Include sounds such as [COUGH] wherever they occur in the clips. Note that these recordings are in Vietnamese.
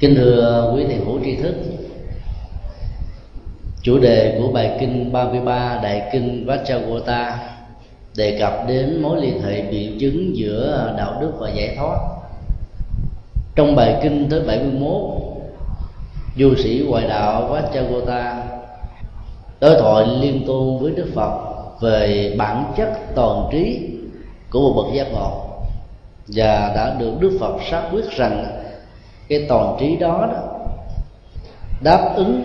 kính thưa quý thiền hữu tri thức, chủ đề của bài kinh 33 đại kinh Vajragota đề cập đến mối liên hệ biện chứng giữa đạo đức và giải thoát. Trong bài kinh thứ 71 du sĩ ngoại đạo Vajragota đối thoại liên tôn với Đức Phật về bản chất toàn trí của một bậc giác ngộ và đã được Đức Phật xác quyết rằng cái toàn trí đó, đó đáp ứng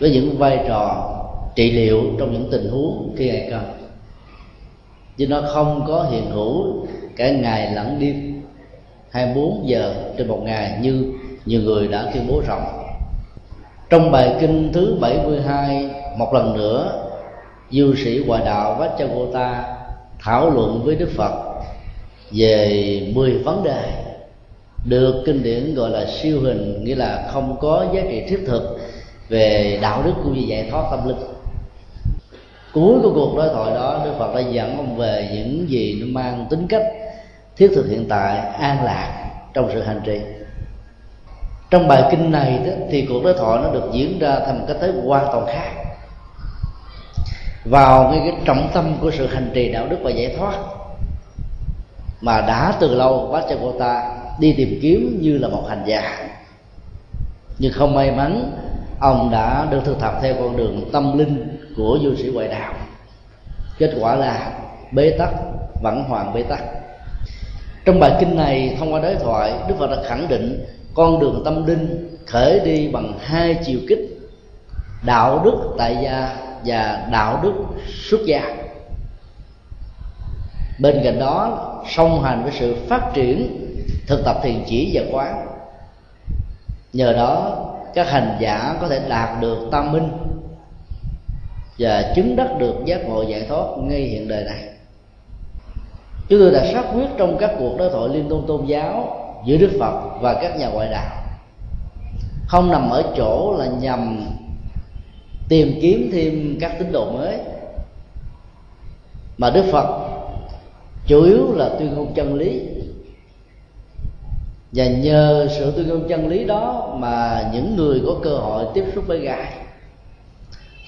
với những vai trò trị liệu trong những tình huống khi ngày cần chứ nó không có hiện hữu cả ngày lẫn đêm 24 giờ trên một ngày như nhiều người đã tuyên bố rộng. Trong bài kinh thứ 72 một lần nữa du sĩ hòa đạo Vajragota thảo luận với Đức Phật về 10 vấn đề được kinh điển gọi là siêu hình nghĩa là không có giá trị thiết thực về đạo đức cũng như giải thoát tâm linh. Cuối của cuộc đối thoại đó đức phật đã dẫn ông về những gì nó mang tính cách thiết thực hiện tại an lạc trong sự hành trì. Trong bài kinh này đó, thì cuộc đối thoại nó được diễn ra thành một cách thế hoàn toàn khác. Vào cái, cái trọng tâm của sự hành trì đạo đức và giải thoát mà đã từ lâu bác cho cô ta đi tìm kiếm như là một hành giả. Nhưng không may mắn, ông đã được thực tập theo con đường tâm linh của du sĩ ngoại đạo. Kết quả là bế tắc, vẫn hoàn bế tắc. Trong bài kinh này, thông qua đối thoại, đức phật đã khẳng định con đường tâm linh khởi đi bằng hai chiều kích, đạo đức tại gia và đạo đức xuất gia. Bên cạnh đó, song hành với sự phát triển thực tập thiền chỉ và quán. Nhờ đó, các hành giả có thể đạt được tâm minh và chứng đắc được giác ngộ giải thoát ngay hiện đời này. Chúng tôi đã xác quyết trong các cuộc đối thoại liên tôn tôn giáo giữa đức phật và các nhà ngoại đạo. Không nằm ở chỗ là nhằm tìm kiếm thêm các tín đồ mới, mà đức phật chủ yếu là tuyên ngôn chân lý và nhờ sự tuyên ngôn chân lý đó mà những người có cơ hội tiếp xúc với ngài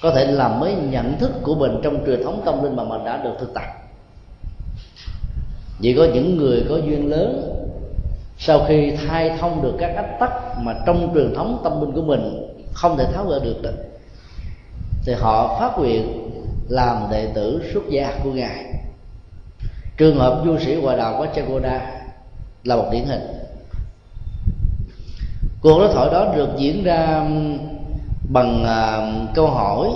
có thể làm mới nhận thức của mình trong truyền thống tâm linh mà mình đã được thực tập. Vì có những người có duyên lớn, sau khi thay thông được các ách tắc mà trong truyền thống tâm linh của mình không thể tháo gỡ được đó, thì họ phát nguyện làm đệ tử xuất gia của ngài. Trường hợp du sĩ hòa đạo của Chagoda là một điển hình cuộc đối thoại đó được diễn ra bằng uh, câu hỏi.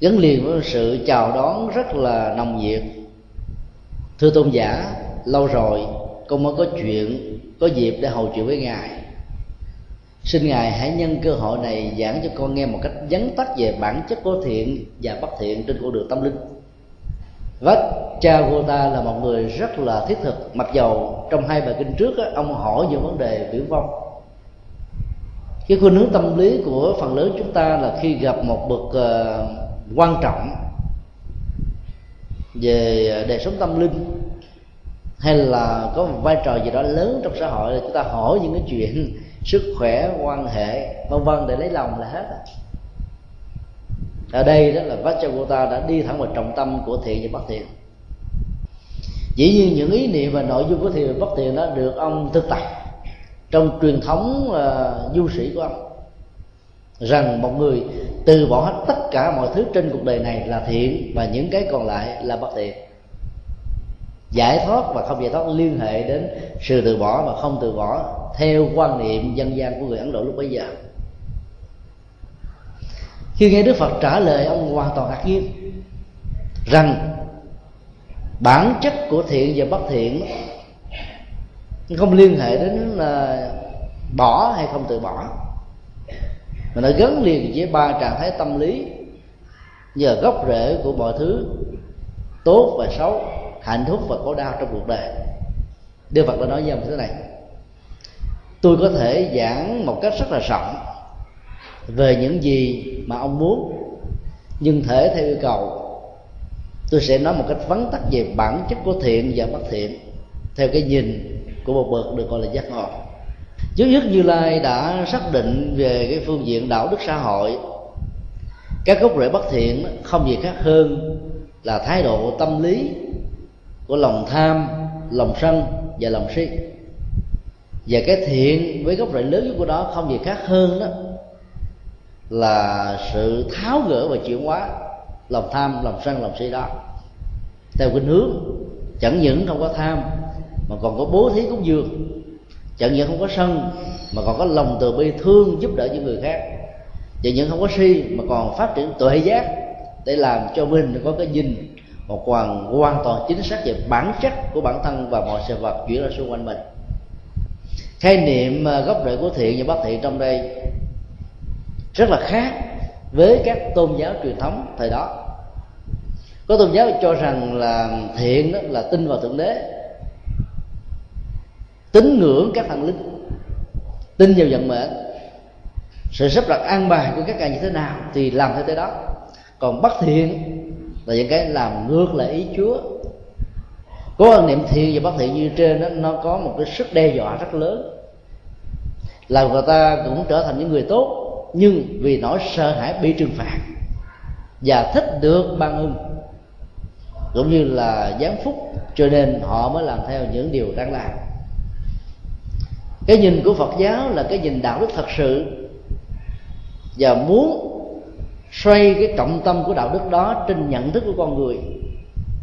Gắn liền với sự chào đón rất là nồng nhiệt. Thưa tôn giả lâu rồi con mới có chuyện có dịp để hầu chuyện với ngài. Xin ngài hãy nhân cơ hội này giảng cho con nghe một cách vắn tắt về bản chất của thiện và bất thiện trên con đường tâm linh. Vâng. Cha của ta là một người rất là thiết thực. Mặc dầu trong hai bài kinh trước á, ông hỏi những vấn đề viễn vong. Cái khuynh hướng tâm lý của phần lớn chúng ta là khi gặp một bậc uh, quan trọng về đời sống tâm linh hay là có một vai trò gì đó lớn trong xã hội là chúng ta hỏi những cái chuyện sức khỏe quan hệ vân vân để lấy lòng là hết. Ở đây đó là Vajragota đã đi thẳng vào trọng tâm của thiện và bất thiện dĩ nhiên những ý niệm và nội dung của thiền bất thiện đó được ông thực tập trong truyền thống uh, du sĩ của ông. Rằng một người từ bỏ hết tất cả mọi thứ trên cuộc đời này là thiện và những cái còn lại là bất thiện giải thoát và không giải thoát liên hệ đến sự từ bỏ và không từ bỏ theo quan niệm dân gian của người ấn độ lúc bấy giờ. Khi nghe đức phật trả lời ông hoàn toàn ngạc nhiên rằng bản chất của thiện và bất thiện không liên hệ đến là bỏ hay không từ bỏ. Mà nó gắn liền với ba trạng thái tâm lý giờ gốc rễ của mọi thứ, tốt và xấu, hạnh phúc và khổ đau trong cuộc đời. Đức Phật đã nói với ông thế này, Tôi có thể giảng một cách rất là rộng Về những gì mà ông muốn, Nhưng thể theo yêu cầu Tôi sẽ nói một cách vắn tắt về bản chất của thiện và bất thiện, Theo cái nhìn của một bậc được gọi là giác ngộ. Trước nhất như lai đã xác định về cái phương diện đạo đức xã hội, các gốc rễ bất thiện không gì khác hơn là thái độ tâm lý của lòng tham, lòng sân và lòng si. Và cái thiện với gốc rễ lớn nhất của đó không gì khác hơn đó là sự tháo gỡ và chuyển hóa lòng tham, lòng sân, lòng si đó theo cái hướng chẳng những không có tham, mà còn có bố thí cúng dường. Chẳng những không có sân, mà còn có lòng từ bi thương giúp đỡ những người khác. Chẳng những không có si, mà còn phát triển tuệ giác để làm cho mình có cái nhìn một hoàn hoàn toàn chính xác về bản chất của bản thân và mọi sự vật chuyển ra xung quanh mình. Khái niệm à, gốc rễ của thiện và bất thiện trong đây rất là khác với các tôn giáo truyền thống thời đó có tôn giáo cho rằng là thiện đó là tin vào thượng đế. Tín ngưỡng các thần linh. Tin vào vận mệnh. Sự sắp đặt an bài của các ngài như thế nào thì làm theo thế đó. Còn bất thiện là những cái làm ngược lại ý chúa. Có quan niệm thiện và bất thiện như trên đó, nó có một cái sức đe dọa rất lớn. Làm người ta cũng trở thành những người tốt, nhưng vì nỗi sợ hãi bị trừng phạt và thích được ban ưng cũng như là giáng phúc, cho nên họ mới làm theo những điều đang làm. Cái nhìn của phật giáo là cái nhìn đạo đức thật sự. Và muốn xoay cái trọng tâm của đạo đức đó trên nhận thức của con người.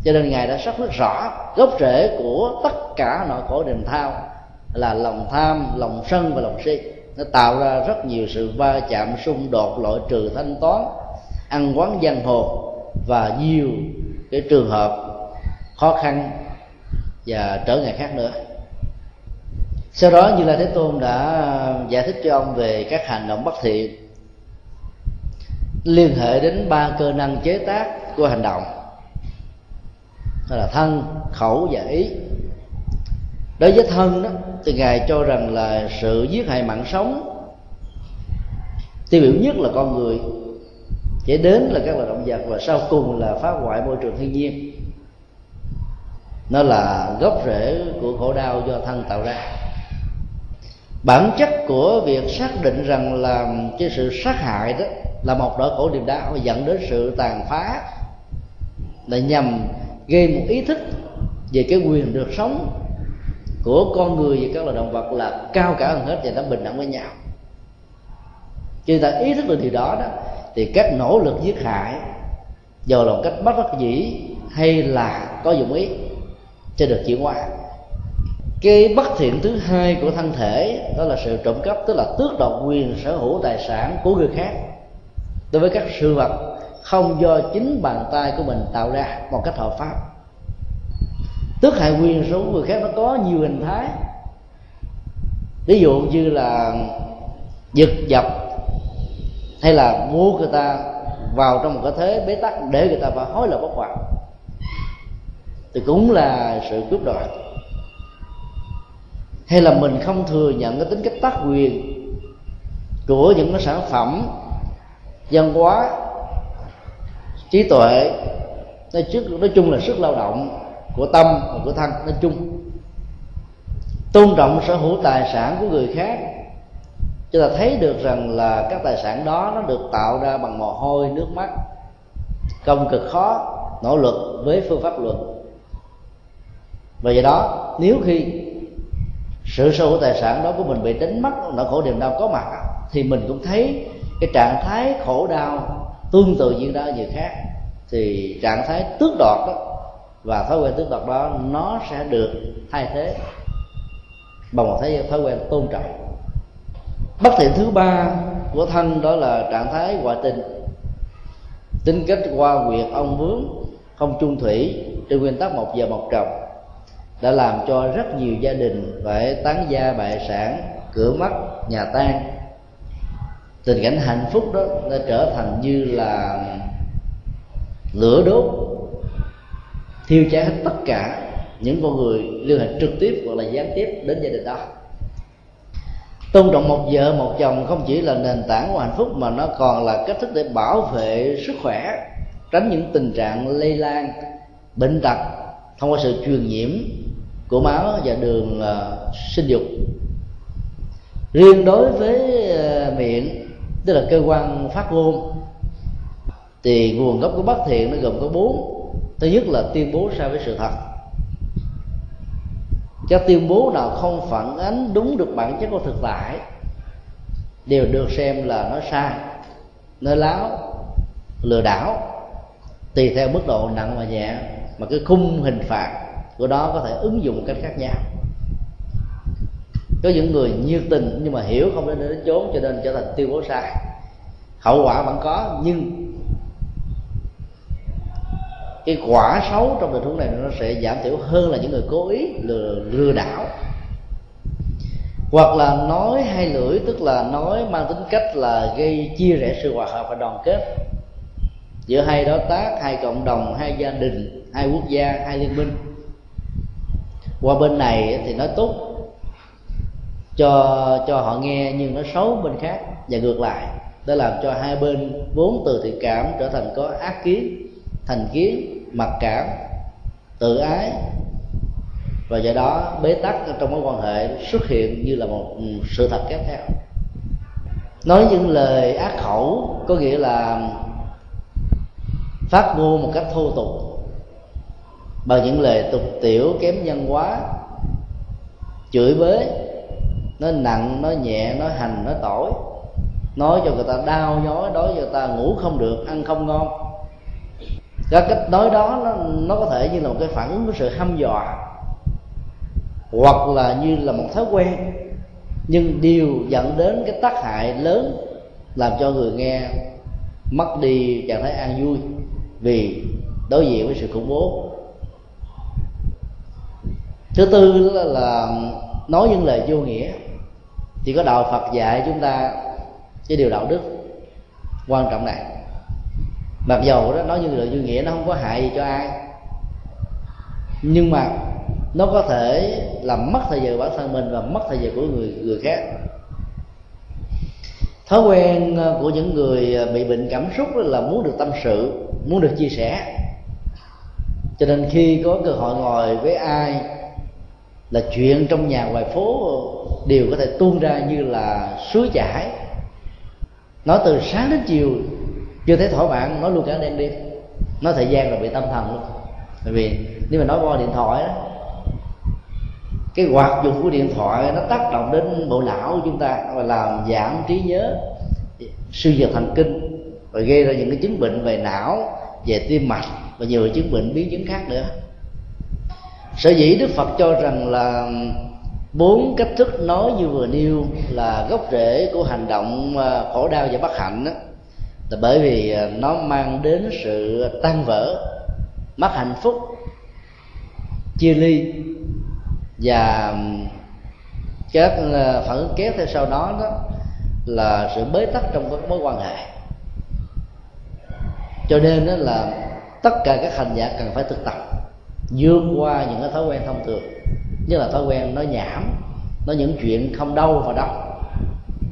Cho nên ngài đã xác rất rõ gốc rễ của tất cả nỗi khổ niềm thao là lòng tham, lòng sân và lòng si. Nó tạo ra rất nhiều sự va chạm, xung đột, loại trừ thanh toán, ăn quán giang hồ và nhiều cái trường hợp khó khăn và trở ngại khác nữa. Sau đó như lai thế tôn đã giải thích cho ông về các hành động bất thiện liên hệ đến ba cơ năng chế tác của hành động, đó là thân, khẩu và ý. Đối với thân đó, thì ngài cho rằng là sự giết hại mạng sống tiêu biểu nhất là con người kế đến là các loài động vật và sau cùng là phá hoại môi trường thiên nhiên. Nó là gốc rễ của khổ đau do thân tạo ra. Bản chất của việc xác định rằng là cái sự sát hại đó là một nỗi khổ niềm đau dẫn đến sự tàn phá là nhằm gây một ý thức về cái quyền được sống của con người và các loài động vật là cao cả hơn hết và nó bình đẳng với nhau. Khi ta ý thức được điều đó đó thì các nỗ lực giết hại dù là một cách bất đắc dĩ hay là có dụng ý, sẽ được chuyển hóa. Cái bất thiện thứ hai của thân thể, đó là sự trộm cắp, tức là tước đoạt quyền sở hữu tài sản của người khác. Đối với các sự vật, không do chính bàn tay của mình tạo ra một cách hợp pháp. Tước hại quyền sở hữu người khác nó có nhiều hình thái. Ví dụ như là giật dập hay là mua người ta vào trong một cái thế bế tắc để người ta phải hối lộ bất hoạt thì cũng là sự cướp đoạt. Hay là mình không thừa nhận cái tính cách tác quyền của những cái sản phẩm văn hóa trí tuệ nói, trước, nói chung là sức lao động của tâm và của thân nói chung. Tôn trọng sở hữu tài sản của người khác chúng ta thấy được rằng là các tài sản đó nó được tạo ra bằng mồ hôi, nước mắt. Công cực khó, nỗ lực với phương pháp luận. Và do đó, nếu khi sự sở hữu tài sản đó của mình bị đánh mất, nỗi khổ niềm đau có mặt, thì mình cũng thấy cái trạng thái khổ đau tương tự như ở người khác. Thì trạng thái tước đoạt đó và thói quen tước đoạt đó, nó sẽ được thay thế bằng một thế thói quen tôn trọng bất thiện thứ ba của thân đó là trạng thái ngoại tình. Tính cách qua quyệt, ông vướng, không chung thủy trên nguyên tắc một giờ một chồng đã làm cho rất nhiều gia đình phải tán gia bại sản, cửa mắt, nhà tan. Tình cảnh hạnh phúc đó đã trở thành như là lửa đốt, thiêu cháy hết tất cả những con người liên hệ trực tiếp hoặc là gián tiếp đến gia đình đó tôn trọng một vợ một chồng không chỉ là nền tảng của hạnh phúc mà nó còn là cách thức để bảo vệ sức khỏe tránh những tình trạng lây lan bệnh tật thông qua sự truyền nhiễm của máu và đường uh, sinh dục. Riêng đối với uh, miệng tức là cơ quan phát ngôn thì nguồn gốc của bất thiện nó gồm có bốn. Thứ nhất là tuyên bố sai với sự thật các tuyên bố nào không phản ánh đúng được bản chất của thực tại đều được xem là nó sai nói láo, lừa đảo, tùy theo mức độ nặng và nhẹ mà cái khung hình phạt của đó có thể ứng dụng một cách khác nhau. Có những người nhiệt tình nhưng mà hiểu không đến đến chốn cho nên trở thành tuyên bố sai. Hậu quả vẫn có nhưng cái quả xấu trong tình huống này nó sẽ giảm thiểu hơn là những người cố ý lừa lừa đảo. Hoặc là nói hai lưỡi, tức là nói mang tính cách là gây chia rẽ sự hòa hợp và đoàn kết. Giữa hai đối tác, hai cộng đồng, hai gia đình, hai quốc gia, hai liên minh. Qua bên này thì nói tốt cho cho họ nghe nhưng nó xấu bên khác và ngược lại. Để làm cho hai bên vốn từ thiện cảm trở thành có ác kiến, thành kiến mặc cảm, tự ái. Và do đó, bế tắc trong mối quan hệ xuất hiện như là một ừ, sự thật kéo theo. Nói những lời ác khẩu có nghĩa là phát ngôn một cách thô tục. Bằng những lời tục tiểu kém nhân hóa, chửi bới nó nặng nó nhẹ nó hành nó tỏi. Nói cho người ta đau nhói đối cho người ta ngủ không được, ăn không ngon cái cách nói đó nó, nó có thể như là một cái phản ứng của sự hăm dọa hoặc là như là một thói quen. Nhưng điều dẫn đến cái tác hại lớn làm cho người nghe mất đi trạng thái an vui vì đối diện với sự khủng bố. Thứ tư là, là nói những lời vô nghĩa. Chỉ có đạo phật dạy chúng ta cái điều đạo đức quan trọng này mặc dầu đó, nói như lời vô nghĩa, nó không có hại gì cho ai. Nhưng mà nó có thể làm mất thời giờ bản thân mình và mất thời giờ của người người khác. Thói quen ờ, của những người ờ, bị bệnh cảm xúc là muốn được tâm sự, muốn được chia sẻ. Cho nên khi có cơ hội ngồi với ai là chuyện trong nhà ngoài phố đều có thể tuôn ra như là suối chảy. Nói từ sáng đến chiều chưa thấy thỏa mãn nói luôn cả đêm đêm nói thời gian rồi bị tâm thần luôn. Bởi vì nếu mà nói qua điện thoại đó cái hoạt dụng của điện thoại nó tác động đến bộ não của chúng ta và làm giảm trí nhớ, suy giật thần kinh và gây ra những cái chứng bệnh về não, về tim mạch, và nhiều chứng bệnh biến chứng khác nữa. Sở dĩ đức phật cho rằng là bốn cách thức nói như vừa nêu là gốc rễ của hành động à, khổ đau và bất hạnh đó là bởi vì à, nó mang đến sự tan vỡ, mất hạnh phúc, chia ly và các à, phản ứng kéo theo sau đó đó là sự bế tắc trong các mối quan hệ. Cho nên đó là tất cả các hành giả cần phải thực tập, vượt qua những cái thói quen thông thường. Như là thói quen nói nhảm, nói những chuyện không đâu vào đâu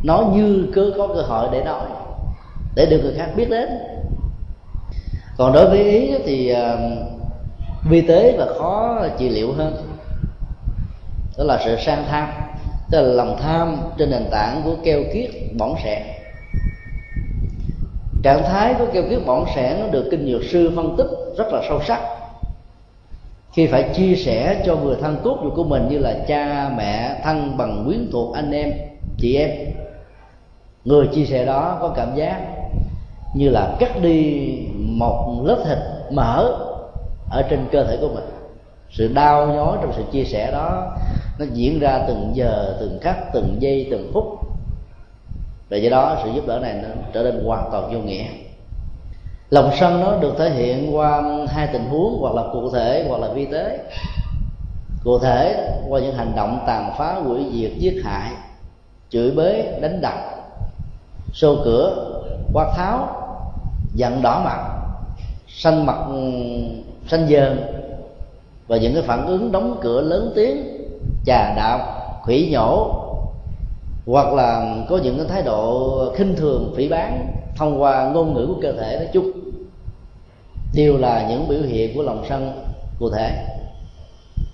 nói như cứ có cơ hội để nói để được người khác biết đến. Còn đối với ý thì ờ, vi tế và khó trị liệu hơn. Đó là sự sang tham, tức là lòng tham trên nền tảng của keo kiết bỏng sẻn trạng thái của keo kiết bỏng sẻn nó được kinh dược sư phân tích rất là sâu sắc. Khi phải chia sẻ cho người thân cốt của mình như là cha, mẹ, thân bằng quyến thuộc, anh em, chị em, người chia sẻ đó có cảm giác như là cắt đi một lớp thịt mỡ ở trên cơ thể của mình. Sự đau nhói trong sự chia sẻ đó, nó diễn ra từng giờ, từng khắc, từng giây, từng phút. Và do đó, sự giúp đỡ này nó trở nên hoàn toàn vô nghĩa. Lòng sân nó được thể hiện qua hai tình huống, hoặc là cụ thể, hoặc là vi tế. Cụ thể qua những hành động tàn phá, hủy diệt, giết hại, chửi bới đánh đập xô cửa, quát tháo giận đỏ mặt xanh mặt ừ, xanh dờn, và những cái phản ứng đóng cửa lớn tiếng, chà đạo, khủy nhổ, hoặc là có những cái thái độ khinh thường, phỉ bán thông qua ngôn ngữ của cơ thể nói chung, đều là những biểu hiện của lòng sân cụ thể.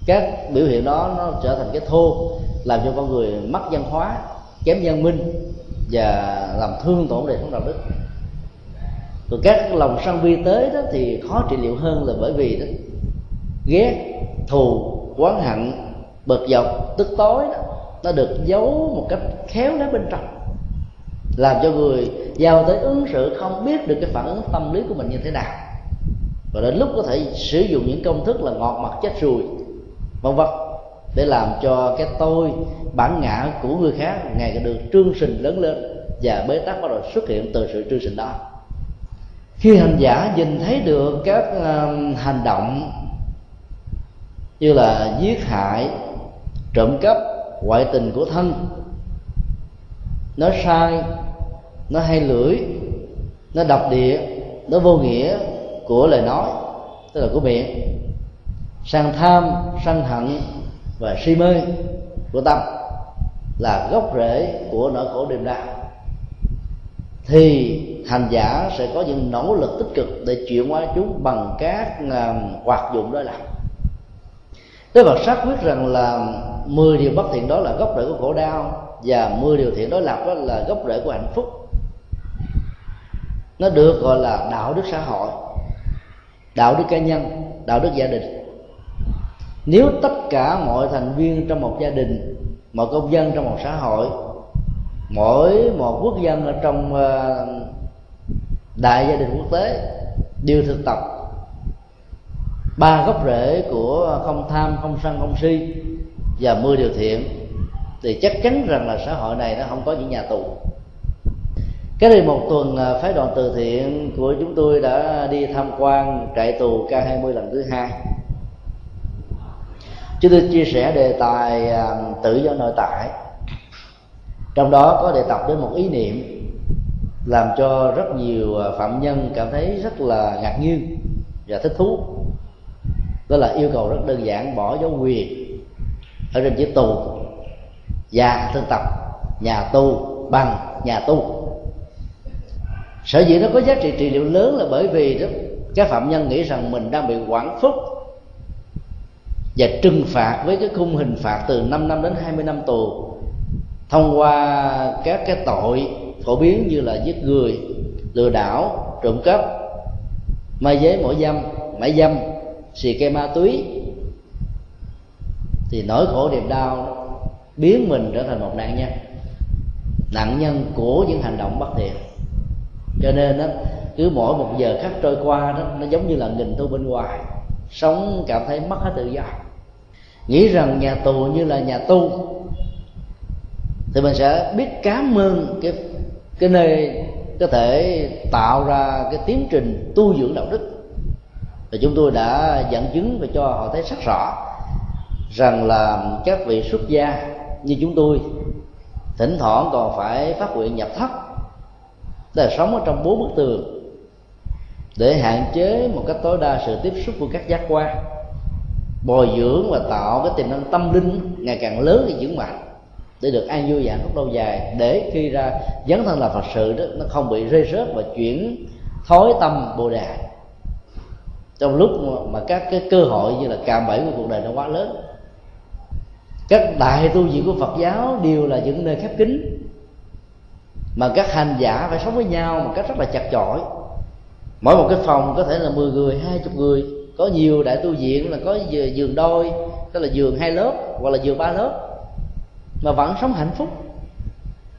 Các biểu hiện đó nó trở thành cái thô, làm cho con người mất văn hóa, kém văn minh và làm thương tổn đời sống đạo đức còn các lòng sân vi tế đó thì khó trị liệu hơn là bởi vì đó, ghét, thù, oán hận, bực dọc, tức tối đó, nó được giấu một cách khéo léo bên trong, làm cho người giao tới ứng xử không biết được cái phản ứng tâm lý của mình như thế nào. Và đến lúc có thể sử dụng những công thức là ngọt mặt chết ruồi, vân vân, để làm cho cái tôi, bản ngã của người khác ngày càng được trương sinh lớn lên và bế tắc bắt đầu xuất hiện từ sự trương sinh đó khi hành giả nhìn thấy được các uh, hành động như là giết hại trộm cắp ngoại tình của thân nó sai nó hay lưỡi nó độc địa nó vô nghĩa của lời nói tức là của miệng sang tham sân hận và si mê của tâm là gốc rễ của nỗi khổ niềm đau thì hành giả sẽ có những nỗ lực tích cực để chuyển hóa chúng bằng các à, hoạt dụng đó làm. Đức Phật xác quyết rằng là 10 điều bất thiện đó là gốc rễ của khổ đau và 10 điều thiện đối lập đó là gốc rễ của hạnh phúc. Nó được gọi là đạo đức xã hội, đạo đức cá nhân, đạo đức gia đình. Nếu tất cả mọi thành viên trong một gia đình, mọi công dân trong một xã hội mỗi một quốc dân ở trong ờ, đại gia đình quốc tế đều thực tập ba gốc rễ của không tham, không sân, không si và mười điều thiện, thì chắc chắn rằng là xã hội này nó không có những nhà tù. Cái đây một tuần ờ, phái đoàn từ thiện của chúng tôi đã đi tham quan trại tù K20 lần thứ hai. Chúng tôi chia sẻ đề tài ờ, tự do nội tại trong đó có đề tập đến một ý niệm làm cho rất nhiều à, phạm nhân cảm thấy rất là ngạc nhiên và thích thú. Đó là yêu cầu rất đơn giản, bỏ dấu quyền ở trên chữ tù và thân tập nhà tu bằng nhà tu sở dĩ nó có giá trị trị liệu lớn là bởi vì đó, các phạm nhân nghĩ rằng mình đang bị quản phúc và trừng phạt với cái khung hình phạt từ 5 năm đến 20 năm tù thông qua các cái tội phổ biến như là giết người, lừa đảo, trộm cắp, ma giới mỗi dâm mãi dâm, xì ke ma túy, thì nỗi khổ niềm đau biến mình trở thành một nạn nhân. Nạn nhân của những hành động bất thiện. Cho nên đó cứ mỗi một giờ khắc trôi qua đó, nó giống như là nghìn thu bên ngoài, sống cảm thấy mất hết tự do. Nghĩ rằng nhà tù như là nhà tu thì mình sẽ biết cảm ơn cái cái nơi có thể tạo ra cái tiến trình tu dưỡng đạo đức. Và chúng tôi đã dẫn chứng và cho họ thấy rất rõ rằng là các vị xuất gia như chúng tôi, thỉnh thoảng còn phải phát nguyện nhập thất là sống ở trong bốn bức tường, để hạn chế một cách tối đa sự tiếp xúc của các giác quan, bồi dưỡng và tạo cái tiềm năng tâm linh ngày càng lớn và vững mạnh để được an vui và hạnh lâu dài. Để khi ra dấn thân là phật sự đó, nó không bị rơi rớt và chuyển thói tâm bồ đề. Trong lúc mà các cái cơ hội như là cạm bẫy của cuộc đời nó quá lớn, các đại tu viện của phật giáo đều là những nơi khép kín, mà các hành giả phải sống với nhau một cách rất là chặt chội. Mỗi một cái phòng có thể là 10 người, hai chục người, có nhiều đại tu viện là có giường đôi, tức là giường hai lớp hoặc là giường ba lớp mà vẫn sống hạnh phúc.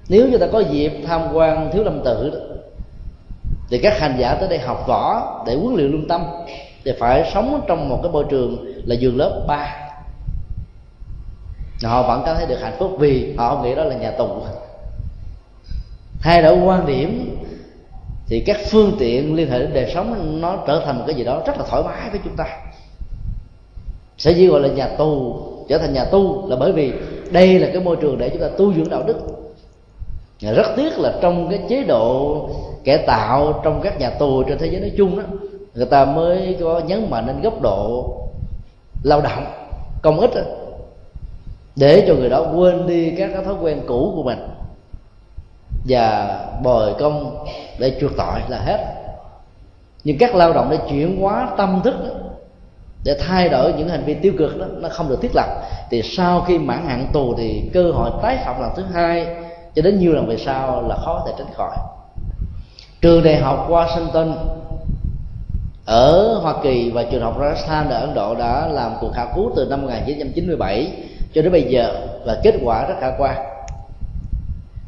Nếu như ta có dịp tham quan thiếu lâm tự đó, thì các hành giả tới đây học võ để huấn luyện lương tâm thì phải sống trong một cái môi trường là giường lớp ba. Họ vẫn cảm thấy được hạnh phúc vì họ nghĩ đó là nhà tù. Thay đổi quan điểm thì các phương tiện liên hệ đến đời sống nó trở thành một cái gì đó rất là thoải mái với chúng ta. Sẽ chỉ gọi là nhà tù trở thành nhà tu là bởi vì đây là cái môi trường để chúng ta tu dưỡng đạo đức. Rất tiếc là trong cái chế độ kẻ tạo trong các nhà tù trên thế giới nói chung đó người ta mới có nhấn mạnh đến góc độ lao động công ích đó, để cho người đó quên đi các cái thói quen cũ của mình và bồi công để chuộc tội là hết. Nhưng các lao động để chuyển hóa tâm thức đó, để thay đổi những hành vi tiêu cực đó nó không được thiết lập. Thì sau khi mãn hạn tù thì cơ hội tái phạm lần thứ hai cho đến nhiều lần về sau là khó có thể tránh khỏi. Trường đại học Washington ở Hoa Kỳ và trường học Rajasthan ở Ấn Độ đã làm cuộc khảo cứu từ năm 1997 cho đến bây giờ và kết quả rất khả quan.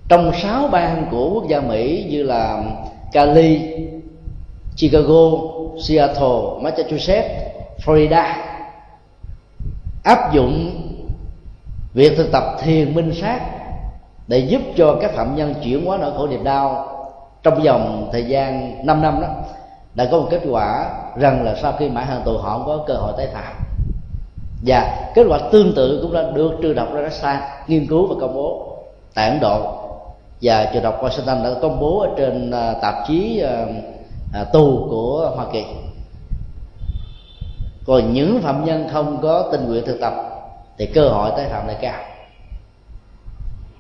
Trong sáu bang của quốc gia Mỹ như là Cali, Chicago, Seattle, Massachusetts, Florida áp dụng việc thực tập thiền minh sát để giúp cho các phạm nhân chuyển hóa nỗi khổ niềm đau trong vòng thời gian 5 năm đó đã có một kết quả rằng là sau khi mãn hạn tù họ không có cơ hội tái phạm. Và kết quả tương tự cũng đã được trường đọc Rajasthan nghiên cứu và công bố tại Ấn Độ. Và trường đọc Washington đã công bố ở trên à, tạp chí à, à, tù của Hoa Kỳ còn những phạm nhân không có tình nguyện thực tập thì cơ hội tái phạm lại cao.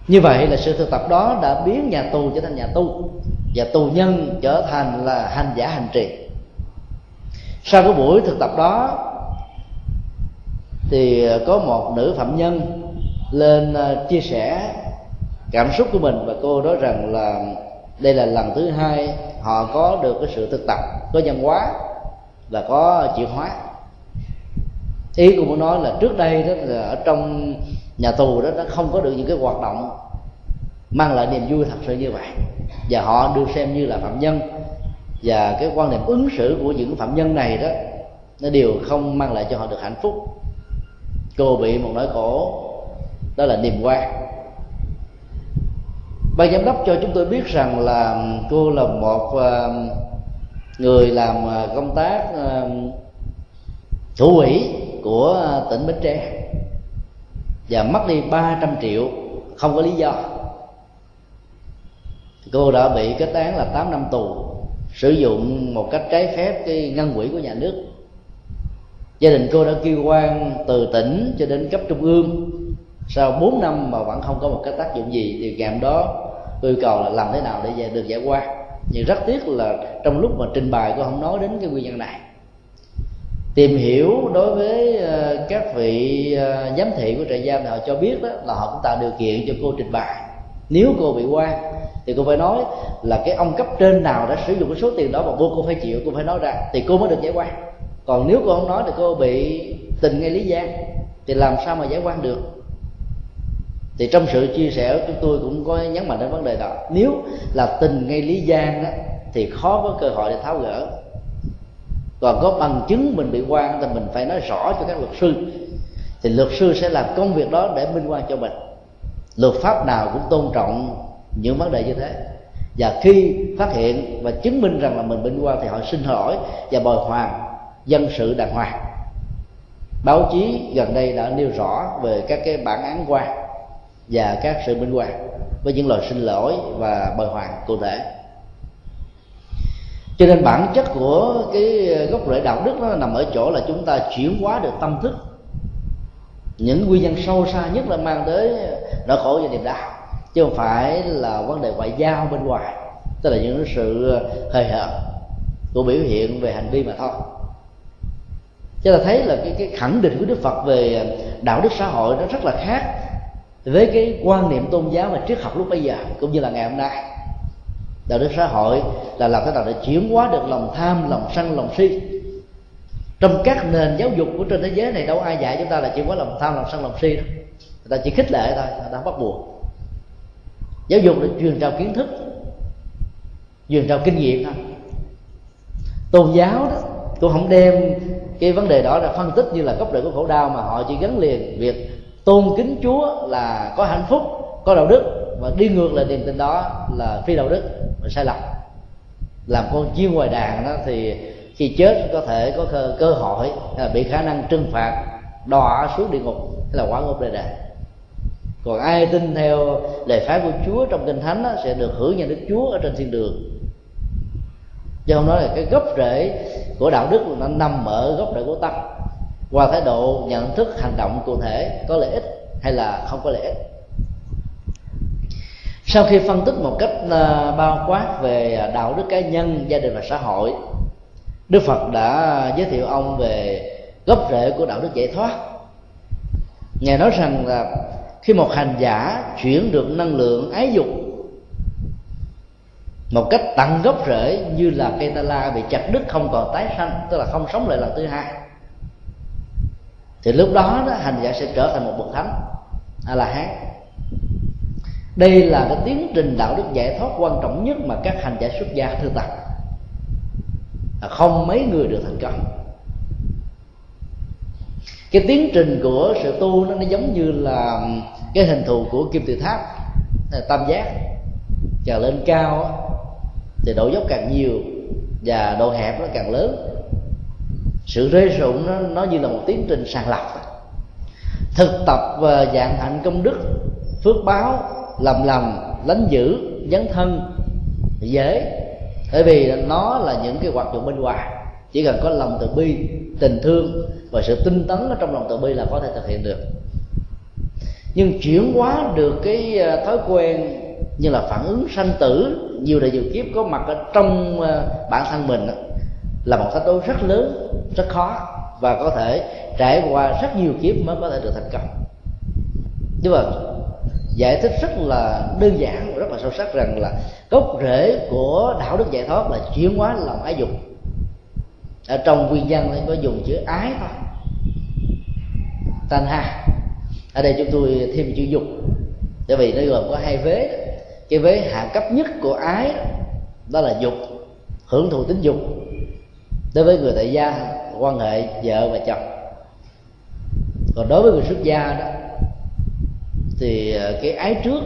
Như vậy là sự thực tập đó đã biến nhà tù trở thành nhà tu và tù nhân trở thành là hành giả hành trì. Sau cái buổi thực tập đó thì có một nữ phạm nhân lên à, chia sẻ cảm xúc của mình và cô nói rằng là đây là lần thứ hai họ có được cái sự thực tập, có nhân hóa và có chuyển hóa ý của muốn nói là trước đây đó là ở trong nhà tù đó, nó không có được những cái hoạt động mang lại niềm vui thật sự như vậy. Và họ được xem như là phạm nhân. Và cái quan niệm ứng xử của những phạm nhân này đó, nó đều không mang lại cho họ được hạnh phúc. Cô bị một nỗi khổ, đó là niềm quan. Ban giám đốc cho chúng tôi biết rằng là cô là một ờ, người làm ờ, công tác ờ, thủ ủy của à, tỉnh Bến Tre. Và mất đi 300 triệu, không có lý do. Cô đã bị kết án là 8 năm tù, sử dụng một cách trái phép cái ngân quỹ của nhà nước. Gia đình cô đã kêu quan từ tỉnh cho đến cấp trung ương. Sau 4 năm mà vẫn không có một cái tác dụng gì, thì ngày đó tôi yêu cầu là làm thế nào để được giải qua. Nhưng rất tiếc là trong lúc mà trình bày cô không nói đến cái nguyên nhân này tìm hiểu đối với ờ, các vị ờ, giám thị của trại giam thì họ cho biết đó là họ cũng tạo điều kiện cho cô trình bày nếu cô bị quan thì cô phải nói là cái ông cấp trên nào đã sử dụng cái số tiền đó mà buộc cô phải chịu, cô phải nói ra thì cô mới được giải quan. Còn nếu cô không nói thì cô bị tình ngay lý gian thì làm sao mà giải quan được? Thì trong sự chia sẻ của chúng tôi cũng có nhấn mạnh đến vấn đề đó. Nếu là tình ngay lý gian đó thì khó có cơ hội để tháo gỡ còn có bằng chứng mình bị quan thì mình phải nói rõ cho các luật sư. Thì luật sư sẽ làm công việc đó để minh quan cho mình. Luật pháp nào cũng tôn trọng những vấn đề như thế. Và khi phát hiện và chứng minh rằng là mình bị quan thì họ xin lỗi và bồi hoàn dân sự đàng hoàng. Báo chí gần đây đã nêu rõ về các cái bản án quan và các sự minh quan với những lời xin lỗi và bồi hoàn cụ thể cho nên bản chất của cái gốc rễ đạo đức nó nằm ở chỗ là chúng ta chuyển hóa được tâm thức. Những nguyên nhân sâu xa nhất là mang tới nỗi khổ và niềm đau chứ không phải là vấn đề ngoại giao bên ngoài tức là những sự hời hợt của biểu hiện về hành vi mà thôi. Chúng ta thấy là cái, cái khẳng định của đức phật về đạo đức xã hội nó rất là khác với cái quan niệm tôn giáo và triết học lúc bây giờ cũng như là ngày hôm nay đạo đức xã hội là làm thế nào để chuyển hóa được lòng tham, lòng sân, lòng si? Trong các nền giáo dục của trên thế giới này, đâu ai dạy chúng ta là chuyển hóa lòng tham, lòng sân, lòng si đâu? Người ta chỉ khích lệ thôi, người ta không bắt buộc. Giáo dục để truyền trao kiến thức, truyền trao kinh nghiệm thôi. Tôn giáo đó cũng không đem cái vấn đề đó là phân tích như là gốc rễ của khổ đau, mà họ chỉ gắn liền việc tôn kính chúa là có hạnh phúc, có đạo đức và đi ngược lại niềm tin đó là phi đạo đức sai lầm. Làm con chiên ngoài đàn đó thì khi chết có thể có cơ, cơ hội là bị khả năng trừng phạt đọa xuống địa ngục hay là quả ngục đề đà còn ai tin theo lời phái của chúa trong kinh thánh đó, sẽ được hưởng nhà đức chúa ở trên thiên đường. Chứ không nói là cái gốc rễ của đạo đức nó nằm ở gốc rễ của tâm. Qua thái độ nhận thức hành động cụ thể có lợi ích hay là không có lợi ích sau khi phân tích một cách ờ, bao quát về à, đạo đức cá nhân gia đình và xã hội đức phật đã giới thiệu ông về gốc rễ của đạo đức giải thoát. Ngài nói rằng là khi một hành giả chuyển được năng lượng ái dục một cách tận gốc rễ như là cây ta la bị chặt đứt không còn tái sanh tức là không sống lại lần thứ hai thì lúc đó, đó hành giả sẽ trở thành một bậc thánh a la hán đây là cái tiến trình đạo đức giải thoát quan trọng nhất mà các hành giả xuất gia thực tập không mấy người được thành công. Cái tiến trình của sự tu nó, nó giống như là cái hình thù của kim tự tháp tam giác. Càng lên cao thì độ dốc càng nhiều và độ hẹp nó càng lớn. Sự rơi rụng nó, nó như là một tiến trình sàng lọc. Thực tập và dạng hạnh công đức phước báo lầm lầm lánh dữ, dấn thân, dễ. Bởi vì nó là những cái hoạt dụng bên ngoài, chỉ cần có lòng từ bi, tình thương và sự tinh tấn ở trong lòng từ bi là có thể thực hiện được. Nhưng chuyển hóa được cái ờ, thói quen như là phản ứng sanh tử, nhiều đời nhiều kiếp có mặt ở trong ờ, bản thân mình là một thách đố rất lớn, rất khó và có thể trải qua rất nhiều kiếp mới có thể được thành công. Nhưng mà giải thích rất là đơn giản và rất là sâu sắc rằng là gốc rễ của đạo đức giải thoát là chuyển hóa lòng ái dục. Ở trong nguyên văn thì có dùng chữ ái thôi. Tan ha. Ở đây chúng tôi thêm chữ dục. Bởi vì nó gồm có hai vế. Cái vế hạ cấp nhất của ái, đó là dục, hưởng thụ tính dục. Đối với người tại gia, quan hệ vợ và chồng. Còn đối với người xuất gia đó thì ờ, cái ái trước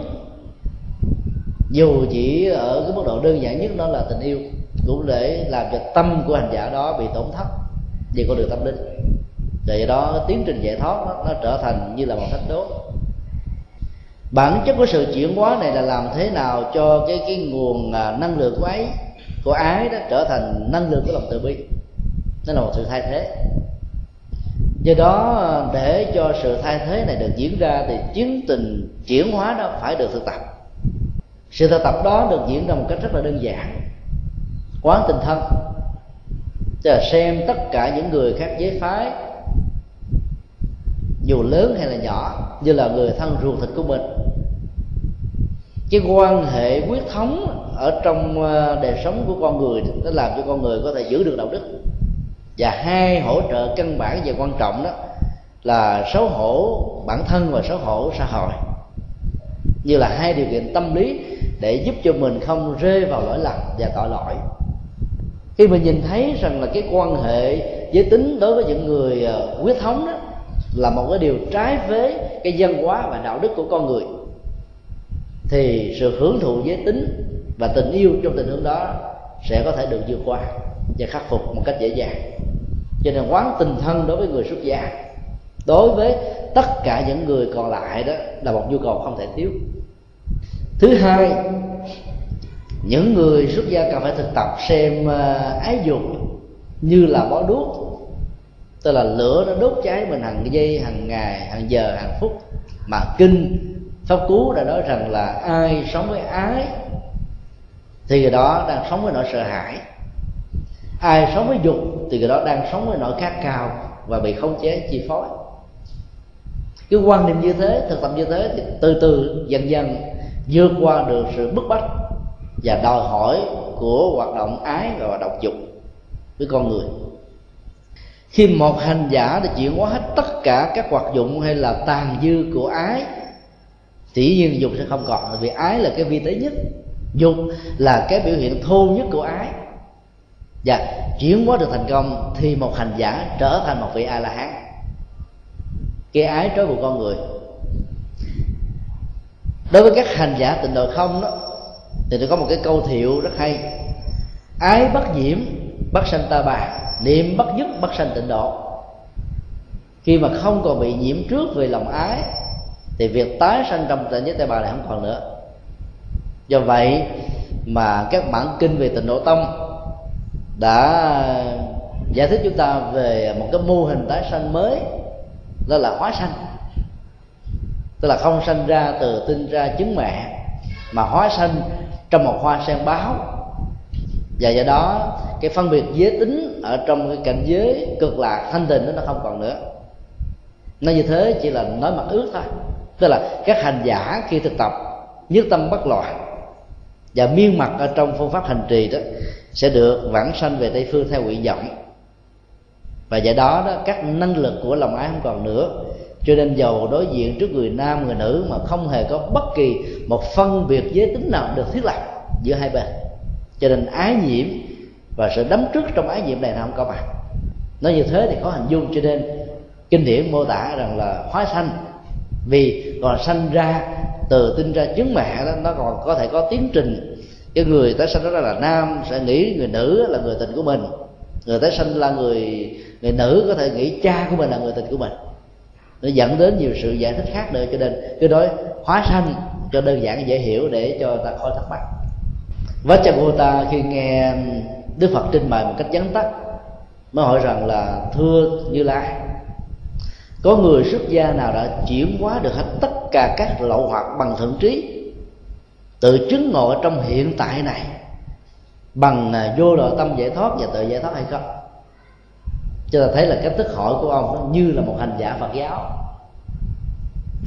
dù chỉ ở cái mức độ đơn giản nhất đó là tình yêu cũng để làm cho tâm của hành giả đó bị tổn thất về con đường tâm linh. Vậy do đó tiến trình giải thoát nó, nó trở thành như là một thách đố. Bản chất của sự chuyển hóa này là làm thế nào cho cái cái nguồn à, năng lượng của ấy của ái đó trở thành năng lượng của lòng từ bi. Nó là một sự thay thế do đó, để cho sự thay thế này được diễn ra thì chiến tình chuyển hóa đó phải được thực tập. Sự thực tập đó được diễn ra một cách rất là đơn giản. Quán tình thân. Tức là xem tất cả những người khác giới phái, dù lớn hay là nhỏ, như là người thân ruột thịt của mình. Cái quan hệ quyết thống ở trong ờ, đời sống của con người nó làm cho con người có thể giữ được đạo đức và hai hỗ trợ căn bản và quan trọng đó là xấu hổ bản thân và xấu hổ xã hội. Như là hai điều kiện tâm lý để giúp cho mình không rơi vào lỗi lầm và tội lỗi. Khi mình nhìn thấy rằng là cái quan hệ giới tính đối với những người ờ, quyết thống đó là một cái điều trái với cái văn hóa và đạo đức của con người, thì sự hưởng thụ giới tính và tình yêu trong tình huống đó sẽ có thể được vượt qua và khắc phục một cách dễ dàng cho nên quán tình thân đối với người xuất gia, đối với tất cả những người còn lại đó là một nhu cầu không thể thiếu. Thứ hai, những người xuất gia cần phải thực tập xem ờ, ái dục như là bó đuốc, tức là lửa nó đốt cháy mình hàng giây, hàng ngày, hàng giờ, hàng phút. Mà kinh, pháp cú đã nói rằng là ai sống với ái thì người đó đang sống với nỗi sợ hãi ai sống với dục thì người đó đang sống với nỗi khát cao và bị khống chế, chi phối. Cái quan niệm như thế, thực tập như thế thì từ từ, dần dần vượt qua được sự bức bách và đòi hỏi của hoạt động ái và hoạt động dục với con người. Khi một hành giả đã chuyển hóa hết tất cả các hoạt dụng hay là tàn dư của ái, thì nhiên dục sẽ không còn vì ái là cái vi tế nhất, dục là cái biểu hiện thô nhất của ái và chuyển hóa được thành công thì một hành giả trở thành một vị a la hán cái ái trói buộc con người. Đối với các hành giả tịnh độ không đó, thì tôi có một cái câu thiệu rất hay. Ái bất nhiễm bất sanh ta bà, niệm bất dứt bất sanh tịnh độ. Khi mà không còn bị nhiễm trước về lòng ái, thì việc tái sanh trong tịnh giới ta bà này không còn nữa. Do vậy mà các bản kinh về tịnh độ tông đã giải thích chúng ta về một cái mô hình tái sanh mới, đó là hóa sanh. Tức là không sanh ra từ tinh ra trứng mẹ, mà hóa sanh trong một hoa sen báo. Và do đó, cái phân biệt giới tính ở trong cái cảnh giới cực lạc thanh tịnh nó không còn nữa. Nó như thế chỉ là nói mặt ước thôi. Tức là các hành giả khi thực tập, nhất tâm bất loạn và miên mặt ở trong phương pháp hành trì đó sẽ được vãng sanh về tây phương theo nguyện vọng. Và do đó đó, các năng lực của lòng ái không còn nữa. Cho nên giàu đối diện trước người nam, người nữ mà không hề có bất kỳ một phân biệt giới tính nào được thiết lập giữa hai bên. Cho nên ái nhiễm và sự đấm trước trong ái nhiễm này nó không có mặt. Nói như thế thì có hình dung, cho nên kinh điển mô tả rằng là hóa sanh. Vì còn sanh ra, từ tinh ra trứng mẹ đó, nó còn có thể có tiến trình cái người tái sanh đó là nam, sẽ nghĩ người nữ là người tình của mình. Người tái sanh là người người nữ có thể nghĩ cha của mình là người tình của mình. Nó dẫn đến nhiều sự giải thích khác nữa, cho nên cứ nói hóa sanh cho đơn giản, dễ hiểu để cho ta khỏi thắc mắc. Vajragota khi nghe Đức Phật trình bày một cách vắn tắt, mới hỏi rằng là, thưa Như Lai, có người xuất gia nào đã chuyển hóa được hết tất cả các lậu hoặc bằng thượng trí tự chứng ngộ trong hiện tại này. Bằng à, vô độ tâm giải thoát và tự giải thoát hay không? Cho ta thấy là cách thức hỏi của ông nó như là một hành giả phật giáo.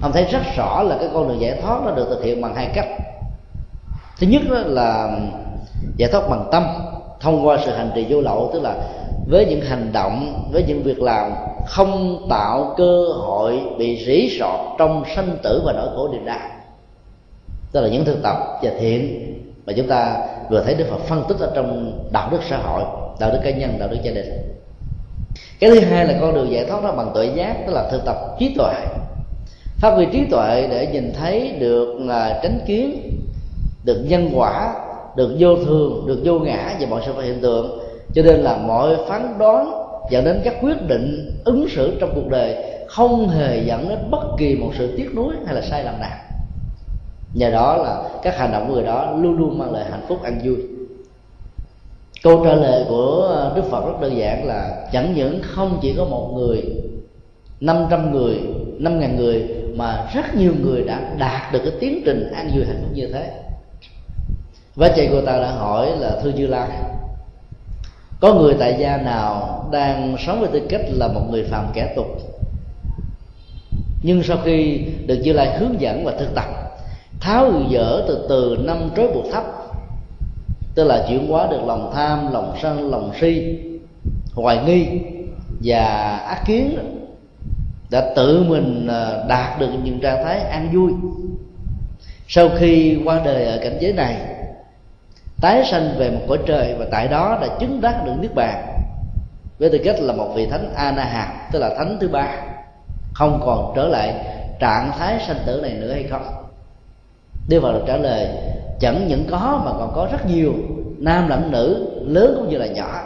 Ông thấy rất rõ là cái con đường giải thoát nó được thực hiện bằng hai cách. Thứ nhất là giải thoát bằng tâm, thông qua sự hành trì vô lậu, tức là với những hành động, với những việc làm không tạo cơ hội bị rỉ sọt trong sanh tử và nỗi khổ niềm đau tức là những thực tập và thiện mà chúng ta vừa thấy đức phật phân tích ở trong đạo đức xã hội, đạo đức cá nhân, đạo đức gia đình. Cái thứ hai là con đường giải thoát đó bằng tuệ giác, tức là thực tập trí tuệ. Phát huy trí tuệ để nhìn thấy được là tránh kiến, được nhân quả, được vô thường, được vô ngã và mọi sự vật hiện tượng. Cho nên là mọi phán đoán dẫn đến các quyết định ứng xử trong cuộc đời không hề dẫn đến bất kỳ một sự tiếc nuối hay là sai lầm nào nhờ đó là các hành động của người đó luôn luôn mang lại hạnh phúc an vui. Câu trả lời của đức phật rất đơn giản là chẳng những không chỉ có một người 500 người, 5 ngàn người mà rất nhiều người đã đạt được cái tiến trình an vui hạnh phúc như thế. Và chị cô ta đã hỏi là thưa Như Lai có người tại gia nào đang sống với tư cách là một người phạm kẻ tục nhưng sau khi được Như Lai hướng dẫn và thực tập tháo dỡ từ từ năm trói buộc thấp, tức là chuyển hóa được lòng tham, lòng sân, lòng si, hoài nghi và ác kiến, đã tự mình à, đạt được những trạng thái an vui. Sau khi qua đời ở cảnh giới này, tái sanh về một cõi trời và tại đó đã chứng đắc được niết bàn, với tư cách là một vị thánh a na hàm tức là thánh thứ ba, không còn trở lại trạng thái sanh tử này nữa hay không? Đức vào trả lời, chẳng những có mà còn có rất nhiều, nam lẫn nữ, lớn cũng như là nhỏ.